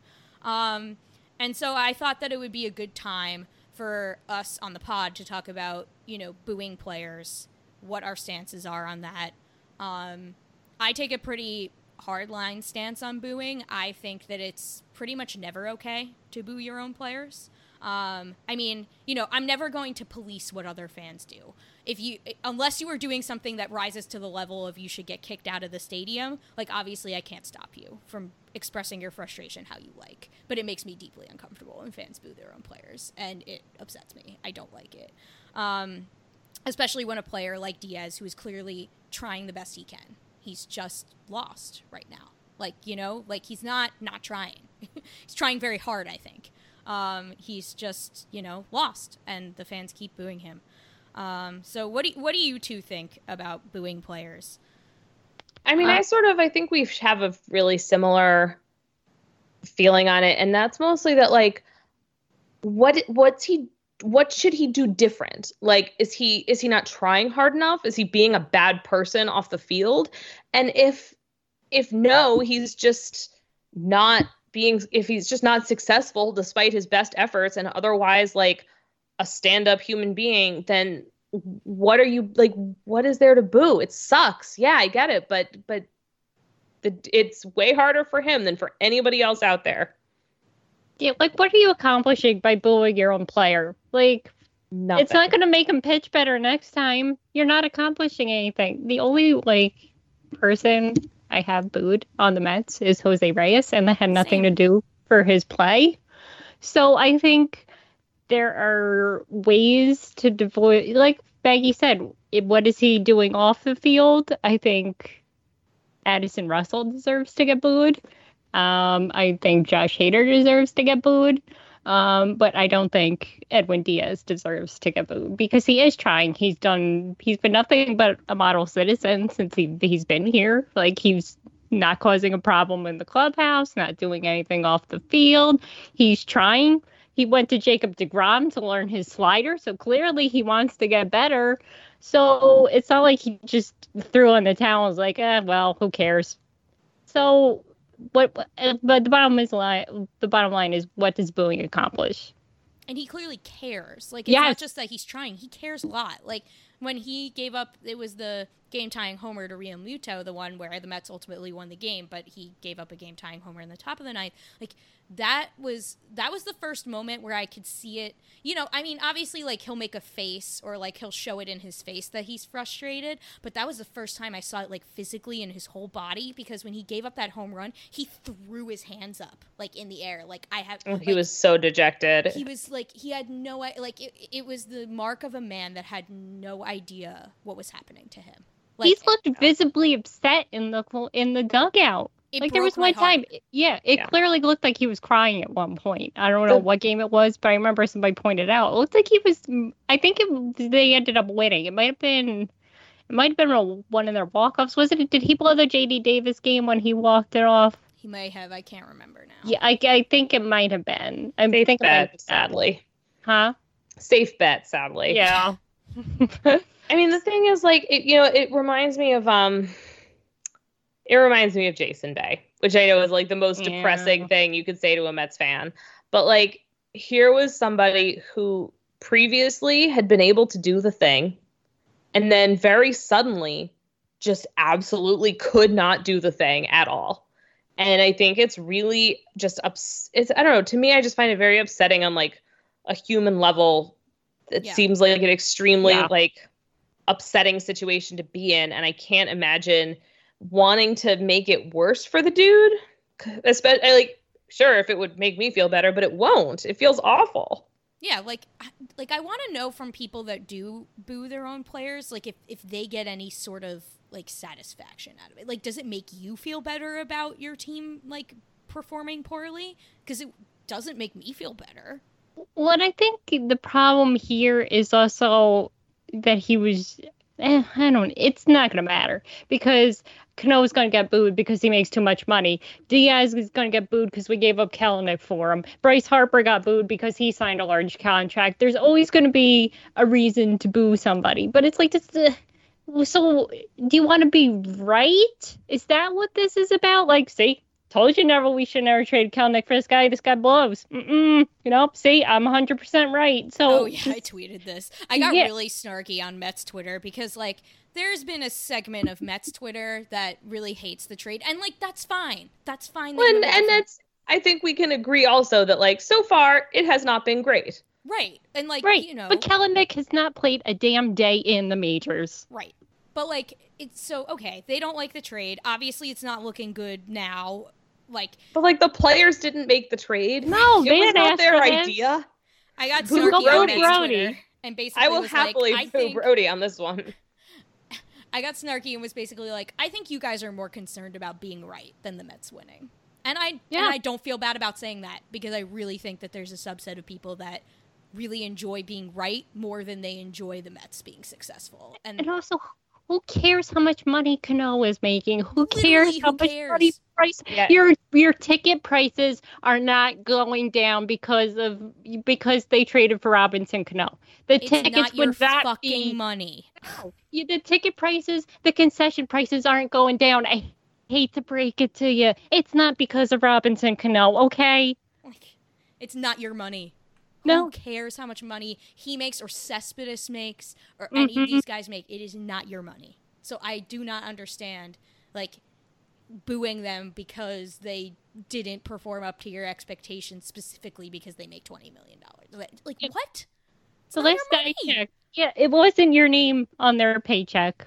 Um, and so I thought that it would be a good time for us on the pod to talk about, you know, booing players, what our stances are on that. Um, I take a pretty hardline stance on booing. I think that it's pretty much never okay to boo your own players. Um, I mean, you know, I'm never going to police what other fans do. If you, unless you are doing something that rises to the level of you should get kicked out of the stadium, like obviously I can't stop you from expressing your frustration how you like. But it makes me deeply uncomfortable when fans boo their own players, and it upsets me. I don't like it. Um, especially when a player like Diaz, who is clearly trying the best he can, he's just lost right now. Like you know, like he's not not trying. *laughs* he's trying very hard. I think. Um, he's just you know lost, and the fans keep booing him. Um, so what do what do you two think about booing players? I mean, Uh, I sort of I think we have a really similar feeling on it, and that's mostly that like what what's he what should he do different? Like is he is he not trying hard enough? Is he being a bad person off the field? And if if no, he's just not being if he's just not successful despite his best efforts and otherwise like a stand-up human being, then what are you like what is there to boo? It sucks. Yeah, I get it, but but the, it's way harder for him than for anybody else out there. Yeah, like what are you accomplishing by booing your own player? Like Nothing. it's not going to make him pitch better next time. You're not accomplishing anything. The only like person I have booed on the Mets is Jose Reyes, and that had nothing to do for his play. So I think there are ways to devoid, like Baggy said, it- what is he doing off the field? I think Addison Russell deserves to get booed. Um, I think Josh Hader deserves to get booed. Um, but I don't think Edwin Diaz deserves to get booed because he is trying. He's done. He's been nothing but a model citizen since he he's been here. Like he's not causing a problem in the clubhouse, not doing anything off the field. He's trying. He went to Jacob DeGrom to learn his slider, so clearly he wants to get better. So it's not like he just threw in the towel and was like, eh, well, who cares? So what? Uh, but the bottom is line. The bottom line is, what does booing accomplish? and he clearly cares. Like it's Yes. not just that he's trying; he cares a lot. Like when he gave up, it was the game tying homer to Realmuto, the one where the Mets ultimately won the game, but he gave up a game tying homer in the top of the ninth. Like that was that was the first moment where I could see it. You know, I mean, obviously, like he'll make a face or like he'll show it in his face that he's frustrated, but that was the first time I saw it like physically in his whole body because when he gave up that home run, he threw his hands up like in the air, like I have. Oh, he was so dejected. he was like he had no like it, it was the mark of a man that had no idea what was happening to him like He's looked visibly upset in the in the dugout. It like there was broke my one time, heart. yeah, it Yeah. clearly looked like he was crying at one point. I don't know The- what game it was, but I remember somebody pointed out. It looked like he was. I think it, they ended up winning. It might have been. It might have been a- one of their walk-offs. Was it? Did he blow the JD Davis game when he walked it off? he may have i can't remember now Yeah, I, I think it might have been. I Safe think it might bet, sadly. Huh? Safe bet, sadly. Yeah. *laughs* I mean, the thing is, like, it, you know, it reminds me of um, it reminds me of Jason Bay, which I know is like the most Yeah. depressing thing you could say to a Mets fan. But like, here was somebody who previously had been able to do the thing, and then very suddenly, just absolutely could not do the thing at all. And I think it's really just ups. It's I don't know. To me, I just find it very upsetting on like a human level. It Yeah. seems like an extremely Yeah. like upsetting situation to be in, and I can't imagine wanting to make it worse for the dude. Especially like, sure, if it would make me feel better, but it won't. It feels awful. yeah like like i want to know from people that do boo their own players like if if they get any sort of like satisfaction out of it like does it make you feel better about your team like performing poorly because it doesn't make me feel better Well, I think the problem here is also that he was eh, I don't. It's not gonna matter because Cano's gonna get booed because he makes too much money. Diaz is gonna get booed because we gave up Kelenic for him. Bryce Harper got booed because he signed a large contract. There's always gonna be a reason to boo somebody, but it's like this. Uh, so, do you want to be right? Is that what this is about? Like, see, told you never we should never trade Kelenic for this guy. This guy blows. Mm-mm. You know, see, I'm 100% right. So, Oh yeah, I tweeted this. I got Yeah. really snarky on Mets Twitter because like there's been a segment of Mets Twitter that really hates the trade, and like that's fine. That's fine. that Well, and, and that's I think we can agree also that like so far it has not been great. right, and like right. you know, But Kelenic has not played a damn day in the majors. Right. But like it's so okay, they don't like the trade. Obviously it's not looking good now. Like But like the players didn't make the trade. No, it they was didn't their idea. I got Boo snarky on Brodie. Mets Twitter and basically I will was happily like, boo think Brodie on this one. *laughs* I got snarky and was basically like, I think you guys are more concerned about being right than the Mets winning. And I Yeah. and I don't feel bad about saying that because I really think that there's a subset of people that really enjoy being right more than they enjoy the Mets being successful. And And also, who cares how much money Cano is making? Who cares Literally, how who much cares? money price? Yeah. Your your ticket prices are not going down because of because they traded for Robinson Cano. The it's tickets not your would not fucking be. money. Yeah, the ticket prices, the concession prices aren't going down. I hate to break it to you. It's not because of Robinson Cano, okay? It's not your money. No. Who cares how much money he makes or Cespedes makes or any of these mm-hmm. guys make? It is not your money. So I do not understand, like, booing them because they didn't perform up to your expectations specifically because they make $20 million. Like, like, what? So not last your I money. checked, yeah, it wasn't your name on their paycheck.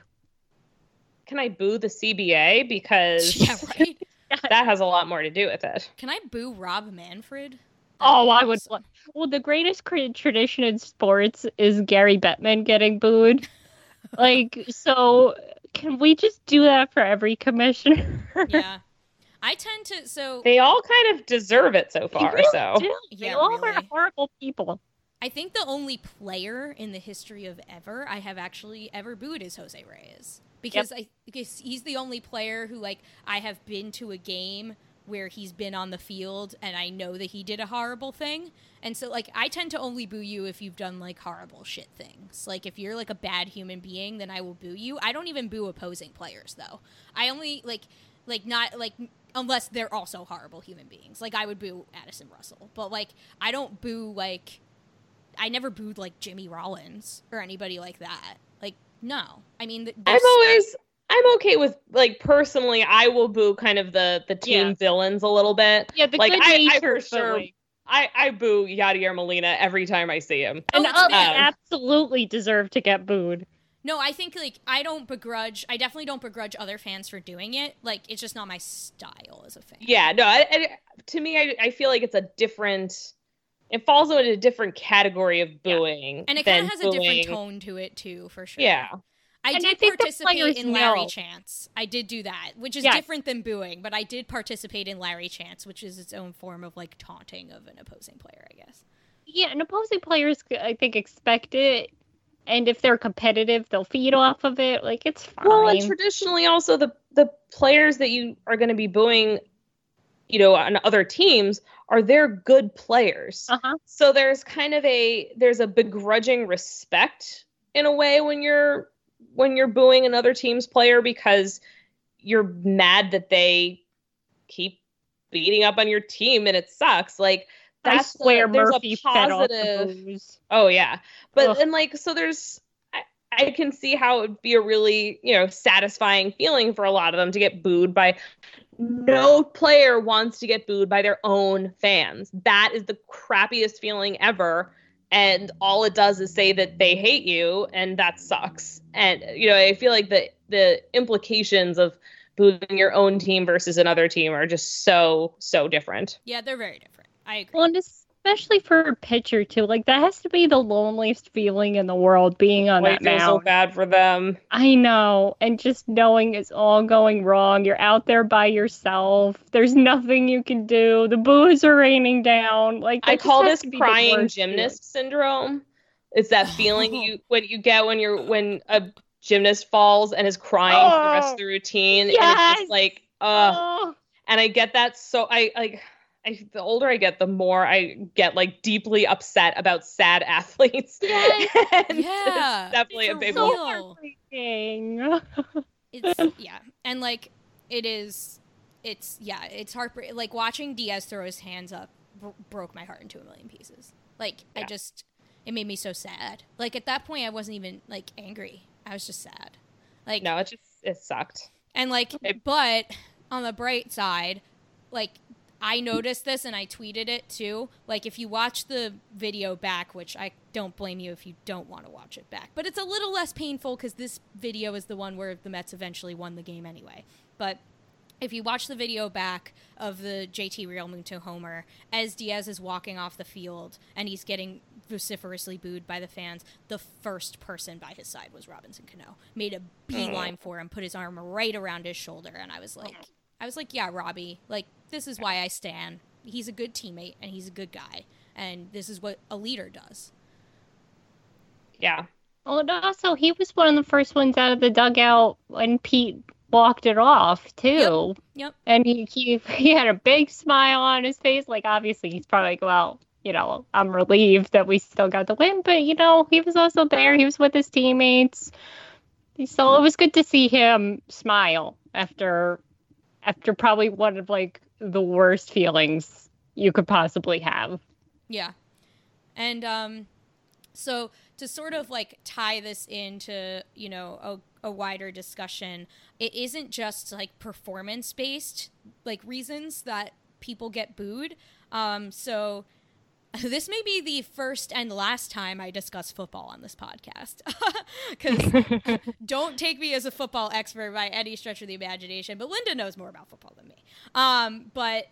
Can I boo the CBA *laughs* because Yeah, right. *laughs* that has a lot more to do with it. Can I boo Rob Manfred? Oh, I would. awesome. Well, the greatest cr- tradition in sports is Gary Bettman getting booed. *laughs* like, so can we just do that for every commissioner? Yeah. *laughs* I tend to, so. They all kind of deserve it so They far. really so do. They Yeah, all are horrible people. I think the only player in the history of ever I have actually ever booed is Jose Reyes because I because he's the only player who like I have been to a game where he's been on the field and I know that he did a horrible thing. And so like I tend to only boo you if you've done like horrible shit things. Like if you're like a bad human being, then I will boo you. I don't even boo opposing players though. I only like like not like unless they're also horrible human beings. Like I would boo Addison Russell, but like I don't boo like I never booed like Jimmy Rollins or anybody like that. Like no, I mean there's- always I'm okay with like personally I will boo kind of the the team Yeah. villains a little bit. Yeah, the like good I, I for sure like- I, I boo Yadier Molina every time I see him. Oh, and it's others fair. absolutely deserve to get booed. no. I think like I don't begrudge. I definitely don't begrudge other fans for doing it. Like it's just not my style as a fan. Yeah, no, I, I, to me, I, I feel like it's a different. It falls into a different category of booing, and it kind of has a different tone to it too, for sure. Yeah, I And I did think participate players in Larry know. Chance. I did do that, which is Yes. different than booing, but I did participate in Larry Chance, which is its own form of like taunting of an opposing player, I guess. Yeah, and opposing players, I think, expect it. And if they're competitive, they'll feed off of it. Like, it's fine. Well, and traditionally, also the the players that you are going to be booing, you know, on other teams are they're good players. uh-huh. So there's kind of a there's a begrudging respect in a way when you're when you're booing another team's player because you're mad that they keep beating up on your team and it sucks. Like I that's the- swear there's a Murphy fed off the positive- Oh yeah, but Ugh. and like so there's I, I can see how it would be a really you know satisfying feeling for a lot of them to get booed by. No player wants to get booed by their own fans. That is the crappiest feeling ever. And all it does is say that they hate you, and that sucks. And you know, I feel like the the implications of booing your own team versus another team are just so so different. Yeah, they're very different. I agree. Well, and especially for a pitcher, too. Like, that has to be the loneliest feeling in the world being on I that feel so bad for them. I know. And just knowing it's all going wrong. You're out there by yourself. There's nothing you can do. The boos are raining down. Like, I call this to be the crying gymnast syndrome. It's that feeling *laughs* you what you get when you're when a gymnast falls and is crying for the rest of the routine. And it's just like, uh, Oh, and I get that so I like I, the older I get, the more I get like deeply upset about sad *laughs* athletes. Yes. *laughs* and Yeah, it's definitely a for big one. heartbreaking. it's yeah and like it is it's yeah it's heartbreaking like watching diaz throw his hands up bro- broke my heart into a million pieces like i just it made me so sad like at that point i wasn't even like angry i was just sad like No, it just it sucked. and like, It- but on the bright side, like I noticed this and I tweeted it too. Like if you watch the video back, which I don't blame you if you don't want to watch it back, but it's a little less painful because this video is the one where the Mets eventually won the game anyway. But if you watch the video back of the JT Realmuto homer as Diaz is walking off the field and he's getting vociferously booed by the fans, the first person by his side was Robinson Cano. Made a beeline oh. for him, put his arm right around his shoulder, and I was like, oh. I was like, yeah, Robbie, like this is why I stand. He's a good teammate and he's a good guy, and this is what a leader does. Yeah. Well, and also he was one of the first ones out of the dugout when Pete walked it off too. Yep. And he, he he had a big smile on his face. Like obviously he's probably like, well, you know, I'm relieved that we still got the win, but you know, he was also there. He was with his teammates. So it was good to see him smile after after probably one of like the worst feelings you could possibly have. Yeah. And um so to sort of like tie this into, you know, a, a wider discussion, it isn't just like performance based like reasons that people get booed. Um so *laughs* this may be the first and last time I discuss football on this podcast. *laughs* Because *laughs* don't take me as a football expert by any stretch of the imagination, but Linda knows more about football than me. Um, but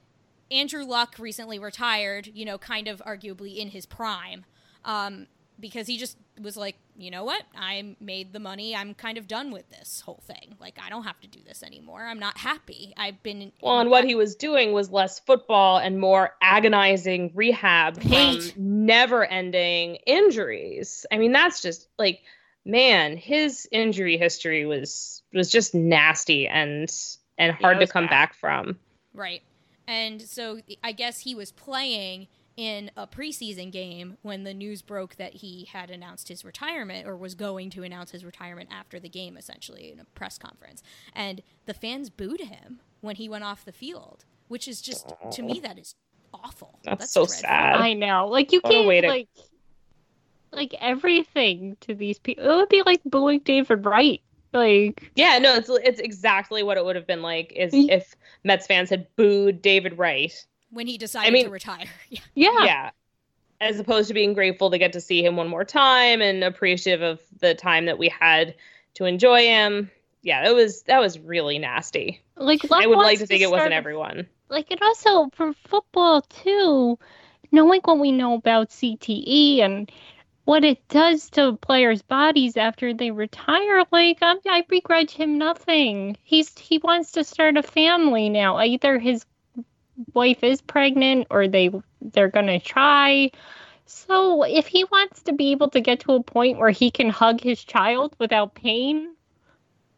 Andrew Luck recently retired, you know, kind of arguably in his prime, um, because he just was like, you know what? I made the money. I'm kind of done with this whole thing. Like, I don't have to do this anymore. I'm not happy. I've been. Well, and what he was doing was less football and more agonizing rehab Right. from never-ending injuries. I mean, that's just like, man, his injury history was was just nasty and and hard it to come bad. back from. Right. And so I guess he was playing in a preseason game when the news broke that he had announced his retirement or was going to announce his retirement after the game, essentially, in a press conference. And the fans booed him when he went off the field, which is just, to me, that is awful. That's so dreadful. sad. I know. Like you What can't to- like like everything to these people. It would be like booing David Wright. Like Yeah, no, it's it's exactly what it would have been like is if Mets fans had booed David Wright. When he decided mean- to retire. *laughs* Yeah. yeah. yeah as opposed to being grateful to get to see him one more time and appreciative of the time that we had to enjoy him yeah it was that was really nasty Like Luck i would like wants to think it wasn't everyone Like it also for football too, knowing what we know about CTE and what it does to players' bodies after they retire. Like I, I begrudge him nothing. He's he wants to start a family now. Either his wife is pregnant or they they're gonna try. So if he wants to be able to get to a point where he can hug his child without pain,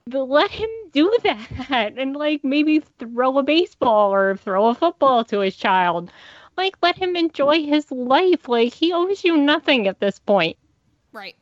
let him do *laughs* that and like maybe throw a baseball or throw a football to his child. Like let him enjoy his life. Like he owes you nothing at this point. Right.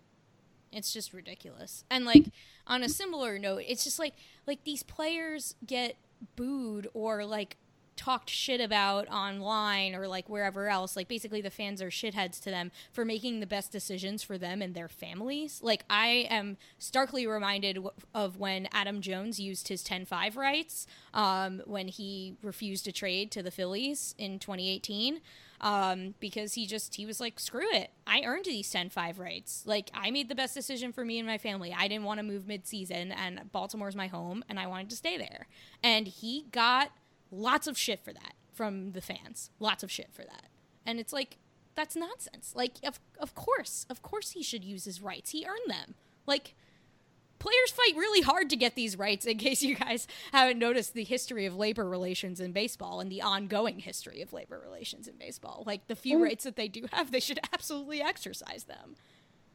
It's just ridiculous. And like on a similar note, it's just like like these players get booed or like talked shit about online or like wherever else. Like basically the fans are shitheads to them for making the best decisions for them and their families. Like I am starkly reminded of when Adam Jones used his 10-5 rights um, when he refused to trade to the Phillies in 2018 um, because he just he was like screw it i earned these 10-5 rights like i made the best decision for me and my family i didn't want to move mid-season and baltimore's my home and i wanted to stay there and he got lots of shit for that from the fans. Lots of shit for that. And it's like that's nonsense. Like of, of course of course he should use his rights. He earned them. Like players fight really hard to get these rights in *laughs* case you guys haven't noticed the history of labor relations in baseball and the ongoing history of labor relations in baseball. Like the few mm. rights that they do have they should absolutely exercise them.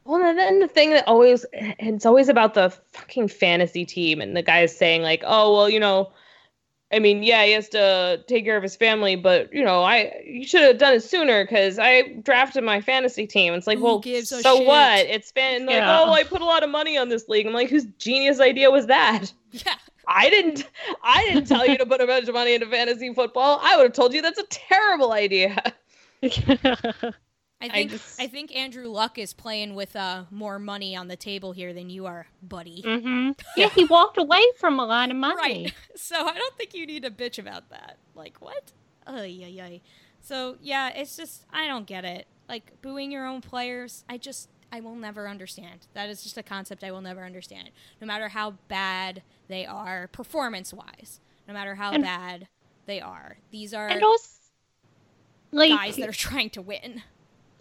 Well, and then the thing that always it's always about the fucking fantasy team and the guys saying like, "Oh, well, you know, I mean, yeah, he has to take care of his family, but you know, I you should have done it sooner because I drafted my fantasy team." It's like, Who well, gives a so shit? what? It's been like, Yeah. oh, I put a lot of money on this league. I'm like, whose genius idea was that? Yeah. I didn't. I didn't tell you to put a bunch of money into fantasy football. I would have told you that's a terrible idea. *laughs* *laughs* I I think I, just- think Andrew Luck is playing with uh more money on the table here than you are, buddy. hmm *laughs* Yeah, he walked away from a lot of money. Right. *laughs* So I don't think you need to bitch about that. Like what? Oh yeah yeah. So yeah, it's just I don't get it. Like booing your own players, I just I will never understand. That is just a concept I will never understand. No matter how bad they are performance wise. No matter how And- bad they are. These are also, like, guys that are trying to win.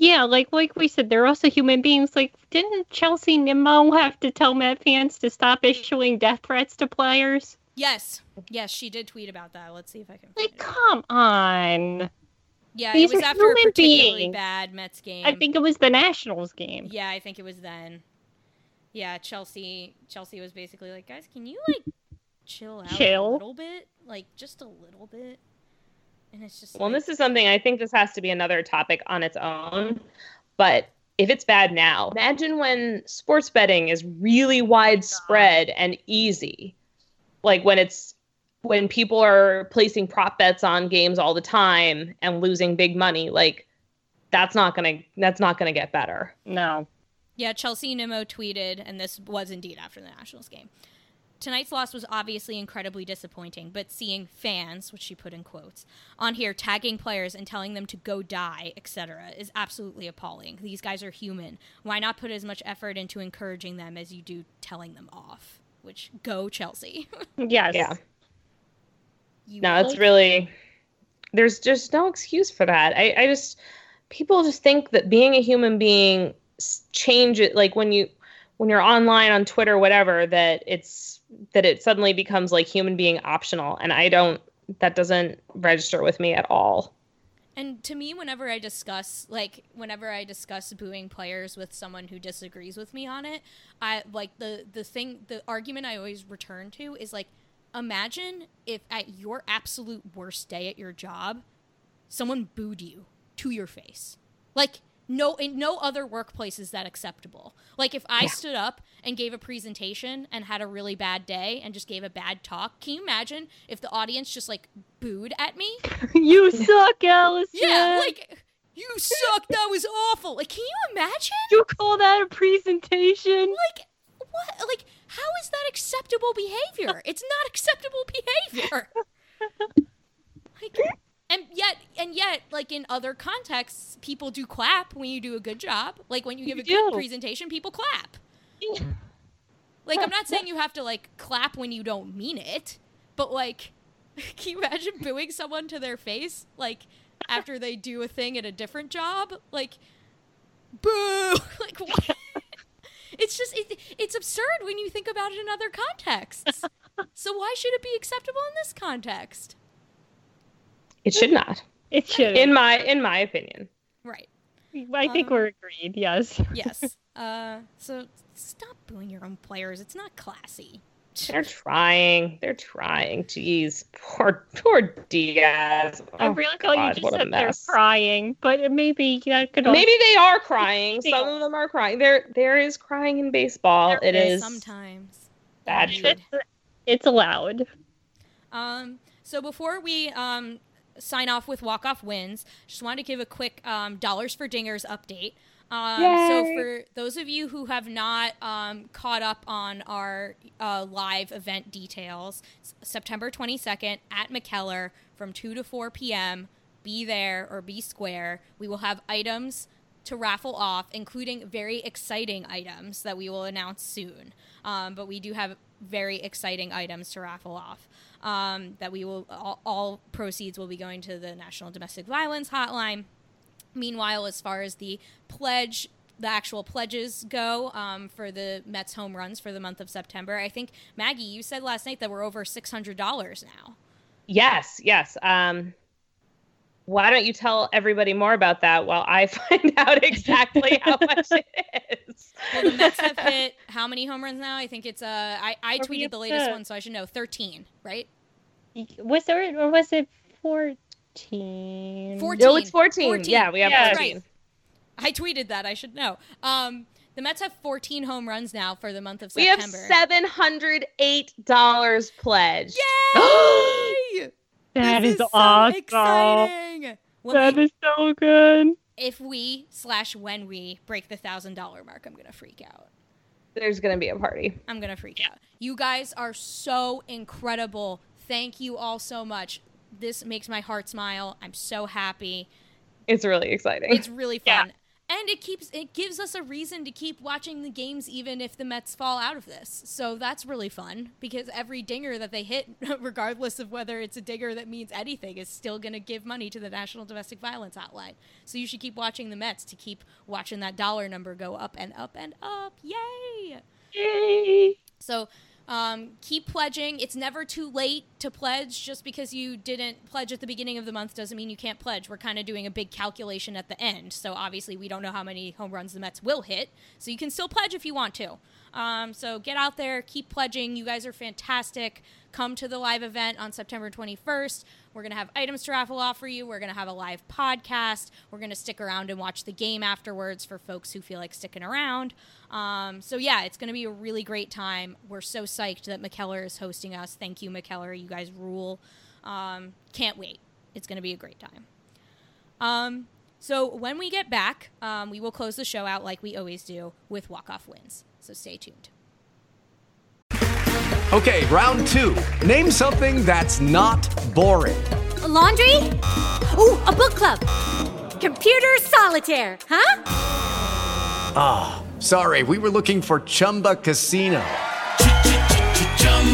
Yeah, like like we said, they're also human beings. Like, didn't Chelsea Nimmo have to tell Met fans to stop issuing death threats to players? Yes. Yes, she did tweet about that. Let's see if I can Like, it. come on. Yeah, these it was after a particularly beings. bad Mets game. I think it was the Nationals game. Yeah, I think it was then. Yeah, Chelsea. Chelsea was basically like, guys, can you like chill out chill? a little bit, like just a little bit? And it's just Well, and like, this is something I think this has to be another topic on its own. But if it's bad now, imagine when sports betting is really widespread and easy. Like when it's when people are placing prop bets on games all the time and losing big money, like that's not gonna that's not gonna get better. No. yeah. Chelsea Nimmo tweeted, and this was indeed after the Nationals game. Tonight's loss was obviously incredibly disappointing, but seeing fans, which she put in quotes, on here tagging players and telling them to go die, etc., is absolutely appalling. These guys are human. Why not put as much effort into encouraging them as you do telling them off? Which go Chelsea. *laughs* Yes. Yeah. you No, it's really there's just no excuse for that. I, I just people just think that being a human being s- change it like when you when you're online on Twitter whatever that it's that it suddenly becomes like human being optional and I don't that doesn't register with me at all. And to me, whenever I discuss, like, whenever I discuss booing players with someone who disagrees with me on it, I like the the thing, the argument I always return to is like, imagine if at your absolute worst day at your job, someone booed you to your face. Like, no, in no other workplace is that acceptable. Like, if I stood up and gave a presentation and had a really bad day and just gave a bad talk, can you imagine if the audience just like booed at me? *laughs* you suck, Allison. Yeah, like you suck. That was awful. Like, can you imagine? you call that a presentation? Like, what? Like, how is that acceptable behavior? It's not acceptable behavior. *laughs* and yet, like in other contexts, people do clap when you do a good job. Like when you give a You good presentation, people clap. Like, I'm not saying you have to like clap when you don't mean it, but like, *laughs* can you imagine booing someone to their face, like after they do a thing at a different job? Like, boo! *laughs* like, what? it's just it, it's absurd when you think about it in other contexts. so why should it be acceptable in this context? It should not. *laughs* It should. In my in my opinion. Right. I think Um, we're agreed. Yes. *laughs* Yes. uh. So stop booing your own players. It's not classy. They're trying. They're trying. Jeez. Poor poor Diaz. I Oh, really thought God, you just what a said they're crying, but maybe that could also Maybe they are crying. Some of them are crying. There there is crying in baseball. There It is is Sometimes. bad Indeed. it's, it's allowed. Um, so before we um, sign off with walk off wins, just wanted to give a quick um, dollars for dingers update. Um, so for those of you who have not um, caught up on our uh, live event details, September 22nd at McKellar from 2 to 4 p.m. Be there or be square. We will have items to raffle off, including very exciting items that we will announce soon. Um, but we do have very exciting items to raffle off. Um, that we will all, all proceeds will be going to the National Domestic Violence Hotline. Meanwhile, as far as the pledge, the actual pledges go um, for the Mets home runs for the month of September, I think Maggie, you said last night that we're over six hundred dollars now. Yes, yes. Um why don't you tell everybody more about that while I *laughs* find out exactly how *laughs* much it is? Well, the Mets have hit how many home runs now? I think it's uh I, I Are tweeted the latest to- one, so I should know. Thirteen, right? Was there or was it fourteen? Fourteen. No, it's 14. Yeah, we have Yeah. 14. Right. I tweeted that. I should know. Um, the Mets have 14 home runs now for the month of We have September. seven hundred eight dollars pledged. Yay! *gasps* That This is so awesome. exciting. When That we- is so good. if we slash when we break the thousand dollar mark, I'm gonna freak out. There's gonna be a party. I'm gonna freak out. You guys are so incredible. Thank you all so much. This makes my heart smile. I'm so happy. It's really exciting. It's really fun. And it keeps it gives us a reason to keep watching the games even if the Mets fall out of this. So that's really fun because every dinger that they hit, *laughs* regardless of whether it's a dinger that means anything, is still going to give money to the National Domestic Violence Hotline. So you should keep watching the Mets to keep watching that dollar number go up and up and up. Yay! Yay. So um, keep pledging. It's never too late to pledge. Just because you didn't pledge at the beginning of the month doesn't mean you can't pledge. We're kind of doing a big calculation at the end. So obviously, we don't know how many home runs the Mets will hit. So you can still pledge if you want to. Um, so get out there, keep pledging. You guys are fantastic. Come to the live event on September 21st. We're going to have items to raffle off for you. We're going to have a live podcast. We're going to stick around and watch the game afterwards for folks who feel like sticking around. Um, so, yeah, it's going to be a really great time. We're so psyched that McKellar is hosting us. Thank you, McKellar. You guys rule. Um, can't wait. It's going to be a great time. Um, so, when we get back, um, we will close the show out like we always do with walk off wins. So, stay tuned. Okay, round two. Name something that's not boring. A laundry? Ooh, a book club. Computer solitaire, huh? Ah, sorry, we were looking for Chumba Casino.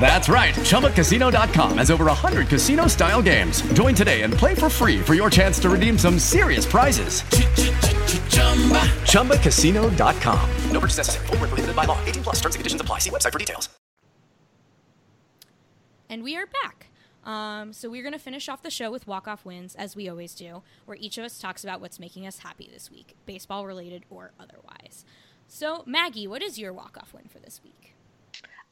That's right. ChumbaCasino.com has over 100 casino style games. Join today and play for free for your chance to redeem some serious prizes. ChumbaCasino.com. No purchase necessary. Where prohibited by law. 18 plus terms and conditions apply. See website for details. And we are back. Um, so we're going to finish off the show with walk off wins, as we always do, where each of us talks about what's making us happy this week, baseball related or otherwise. So, Maggie, what is your walk off win for this week?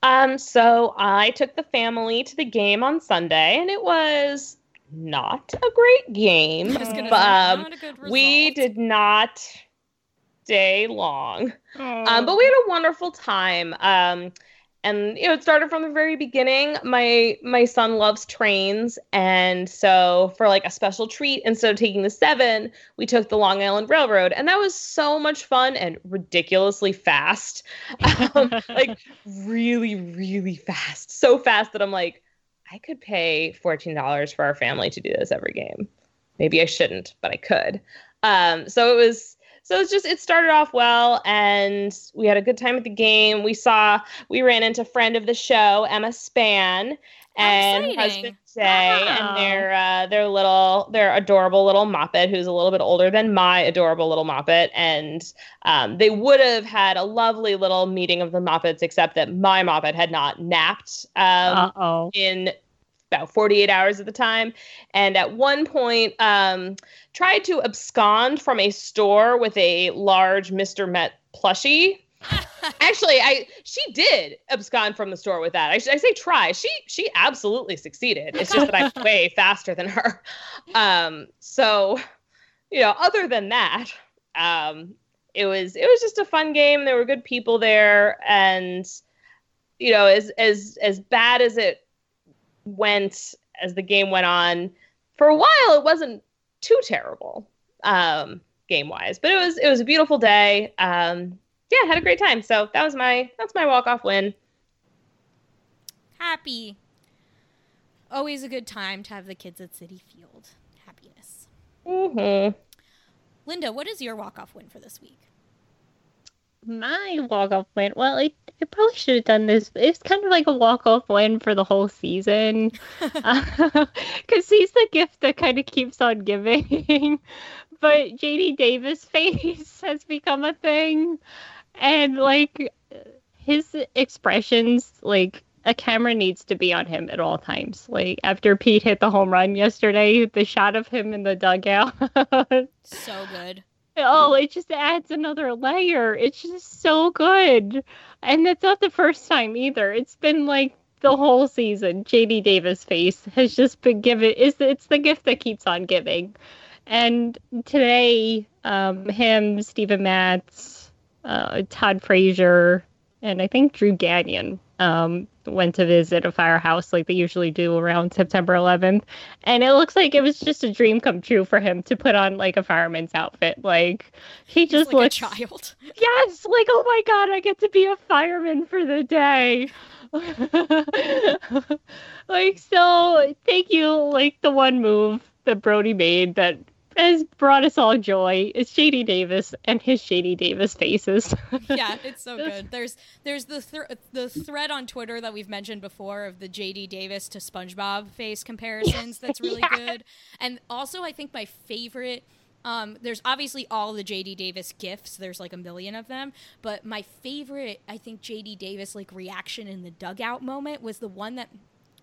Um, so I took the family to the game on Sunday, and it was not a great game. I was gonna say, but, um, not a good we did not stay long. Um, but we had a wonderful time. Um, and you know, it started from the very beginning. My my son loves trains, and so for like a special treat, instead of taking the seven, we took the Long Island Railroad, and that was so much fun and ridiculously fast. *laughs* um, like really, really fast. So fast that I'm like, I could pay fourteen dollars for our family to do this every game. Maybe I shouldn't, but I could. Um, so it was so it's just it started off well and we had a good time at the game. We saw we ran into friend of the show, Emma Span, and exciting. husband Jay Wow. and their uh, their little their adorable little moppet who's a little bit older than my adorable little moppet and um, they would have had a lovely little meeting of the moppets except that my moppet had not napped um, in about 48 hours at the time and at one point um, tried to abscond from a store with a large mr met plushie. *laughs* Actually i she did abscond from the store with that. I, I say try. She she absolutely succeeded. It's just that i'm *laughs* way faster than her. Um so you know other than that um it was it was just a fun game. There were good people there and you know as as as bad as it went as the game went on for a while it wasn't too terrible um game wise but it was it was a beautiful day um yeah had a great time so that was my that's my walk off win Happy. Always a good time to have the kids at Citi Field. Happiness. mm-hmm. Linda, what is your walk off win for this week? My walk off win. Well, I, I probably should have done this. It's kind of like a walk off win for the whole season, *laughs* *laughs* because uh, he's the gift that kind of keeps on giving. *laughs* but JD Davis face has become a thing, and like his expressions, like a camera needs to be on him at all times. Like after Pete hit the home run yesterday, the shot of him in the dugout. so good. Oh, it just adds another layer. It's just so good. And it's not the first time either. It's been like the whole season. JD Davis face has just been given is it's the gift that keeps on giving. And today, um, him, Steven Matz, uh, Todd Frazier, and I think Drew Gagnon um, went to visit a firehouse like they usually do around September 11th. And it looks like it was just a dream come true for him to put on like a fireman's outfit. Like he He's just like looks a child. *laughs* Yes, like oh my god, I get to be a fireman for the day. *laughs* like so thank you like the one move that Brodie made that has brought us all joy is JD Davis and his JD Davis faces. *laughs* yeah, it's so *laughs* good. There's there's the th- the thread on Twitter that we've mentioned before of the JD Davis to SpongeBob face comparisons. That's really yeah. good. And also, I think my favorite. Um, there's obviously all the JD Davis gifts. There's like a million of them, but my favorite, I think, JD Davis like reaction in the dugout moment was the one that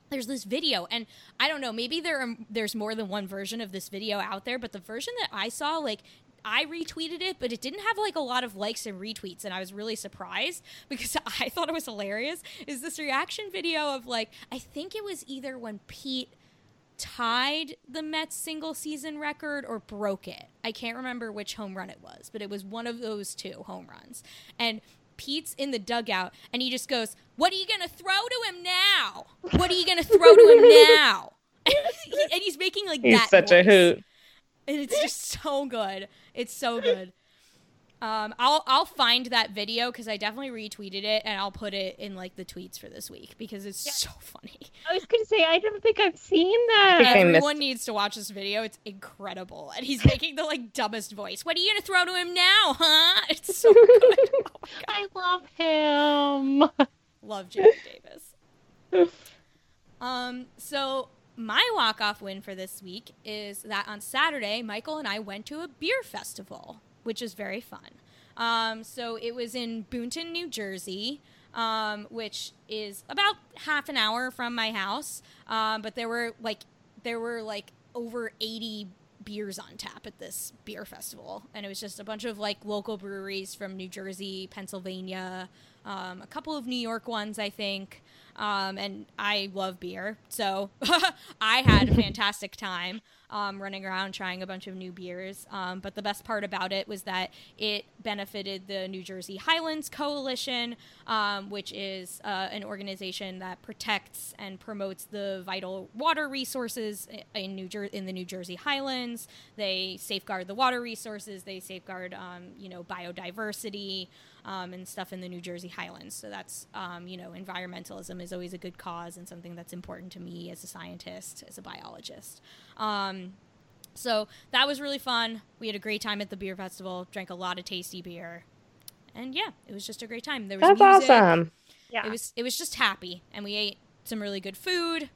there's this video and i don't know maybe there are, there's more than one version of this video out there but the version that i saw like I retweeted it, but it didn't have like a lot of likes and retweets, and I was really surprised *laughs* because I thought it was hilarious. Is this reaction video of like I think it was either when Pete tied the Mets single season record or broke it. I can't remember which home run it was, but it was one of those two home runs. And Pete's in the dugout and he just goes, What are you going to throw to him now? What are you going to throw to him now? *laughs* and he's making like he's that. such voice. a hoot. And it's just so good. It's so good. Um, I'll I'll find that video because I definitely retweeted it and I'll put it in like the tweets for this week because it's yeah. so funny. I was gonna say I don't think I've seen that. Everyone needs to watch this video. It's incredible, and he's making the like dumbest voice. What are you gonna throw to him now, huh? *laughs* It's so good. Oh *laughs* I love him. Love JD Davis. *laughs* um. So my walk off win for this week is that on Saturday, Michael and I went to a beer festival which is very fun. Um, so it was in Boonton, New Jersey, um, which is about half an hour from my house. Um, but there were like there were like over eighty beers on tap at this beer festival, and it was just a bunch of like local breweries from New Jersey, Pennsylvania, um, a couple of New York ones, I think. Um, and I love beer, so *laughs* I had a fantastic time um, running around trying a bunch of new beers. Um, but the best part about it was that it benefited the New Jersey Highlands Coalition, um, which is uh, an organization that protects and promotes the vital water resources in New Jer- in the New Jersey Highlands. They safeguard the water resources. They safeguard, um, you know, biodiversity. Um, and stuff in the New Jersey Highlands. So that's, um, you know, environmentalism is always a good cause and something that's important to me as a scientist, as a biologist. Um, so that was really fun. We had a great time at the beer festival, drank a lot of tasty beer. And yeah, it was just a great time. There was That's music. awesome. Yeah. It was it was just happy and we ate some really good food.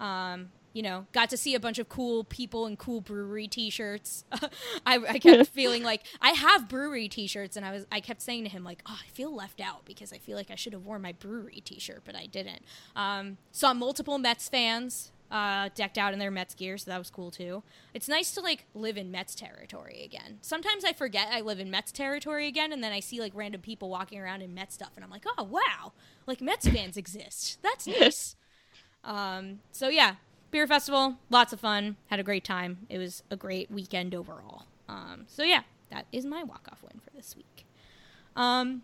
Um, you know, got to see a bunch of cool people in cool brewery T-shirts. *laughs* I, I kept *laughs* feeling like I have brewery T-shirts, and I was I kept saying to him like, "Oh, I feel left out because I feel like I should have worn my brewery T-shirt, but I didn't." Um, saw multiple Mets fans uh, decked out in their Mets gear, so that was cool too. It's nice to like live in Mets territory again. Sometimes I forget I live in Mets territory again, and then I see like random people walking around in Mets stuff, and I'm like, "Oh wow, like Mets fans exist. That's *laughs* nice." Um, so yeah, beer festival, lots of fun. Had a great time. It was a great weekend overall. Um, so yeah, that is my walk off win for this week. Um,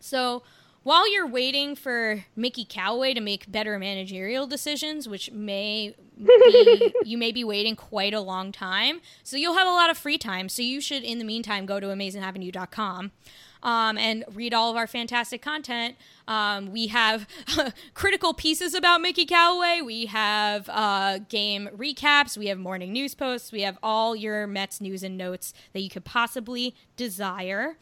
so while you're waiting for Mickey Callaway to make better managerial decisions, which may be, *laughs* you may be waiting quite a long time, so you'll have a lot of free time. So you should, in the meantime, go to amazingavenue.com um, and read all of our fantastic content. Um, we have *laughs* critical pieces about Mickey Callaway. We have uh, game recaps. We have morning news posts. We have all your Mets news and notes that you could possibly desire.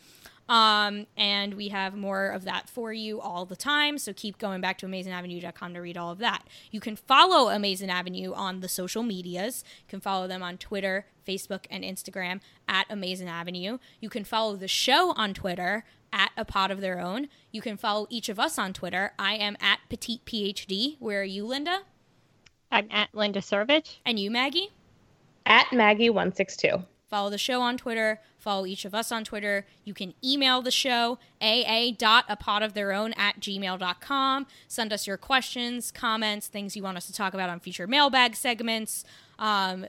Um, and we have more of that for you all the time. So keep going back to amazingavenue.com to read all of that. You can follow Amazing Avenue on the social medias. You can follow them on Twitter, Facebook, and Instagram at Amazing Avenue. You can follow the show on Twitter at a pod of their own. You can follow each of us on Twitter. I am at Petite PhD. Where are you, Linda? I'm at Linda Surovich. And you, Maggie? At Maggie162. Follow the show on Twitter. Follow each of us on Twitter. You can email the show, aa.apodoftheirown at gmail.com. Send us your questions, comments, things you want us to talk about on future mailbag segments, um,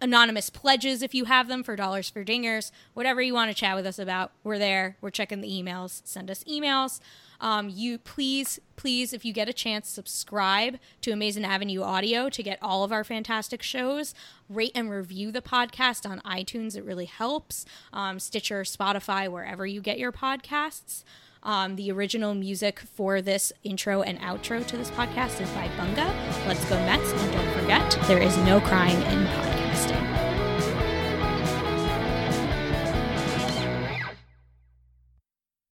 anonymous pledges if you have them for dollars for dingers, whatever you want to chat with us about. We're there. We're checking the emails. Send us emails. Um, you please, please, if you get a chance, subscribe to Amazing Avenue Audio to get all of our fantastic shows. Rate and review the podcast on iTunes; it really helps. Um, Stitcher, Spotify, wherever you get your podcasts. Um, the original music for this intro and outro to this podcast is by Bunga. Let's go Mets, and don't forget, there is no crying in.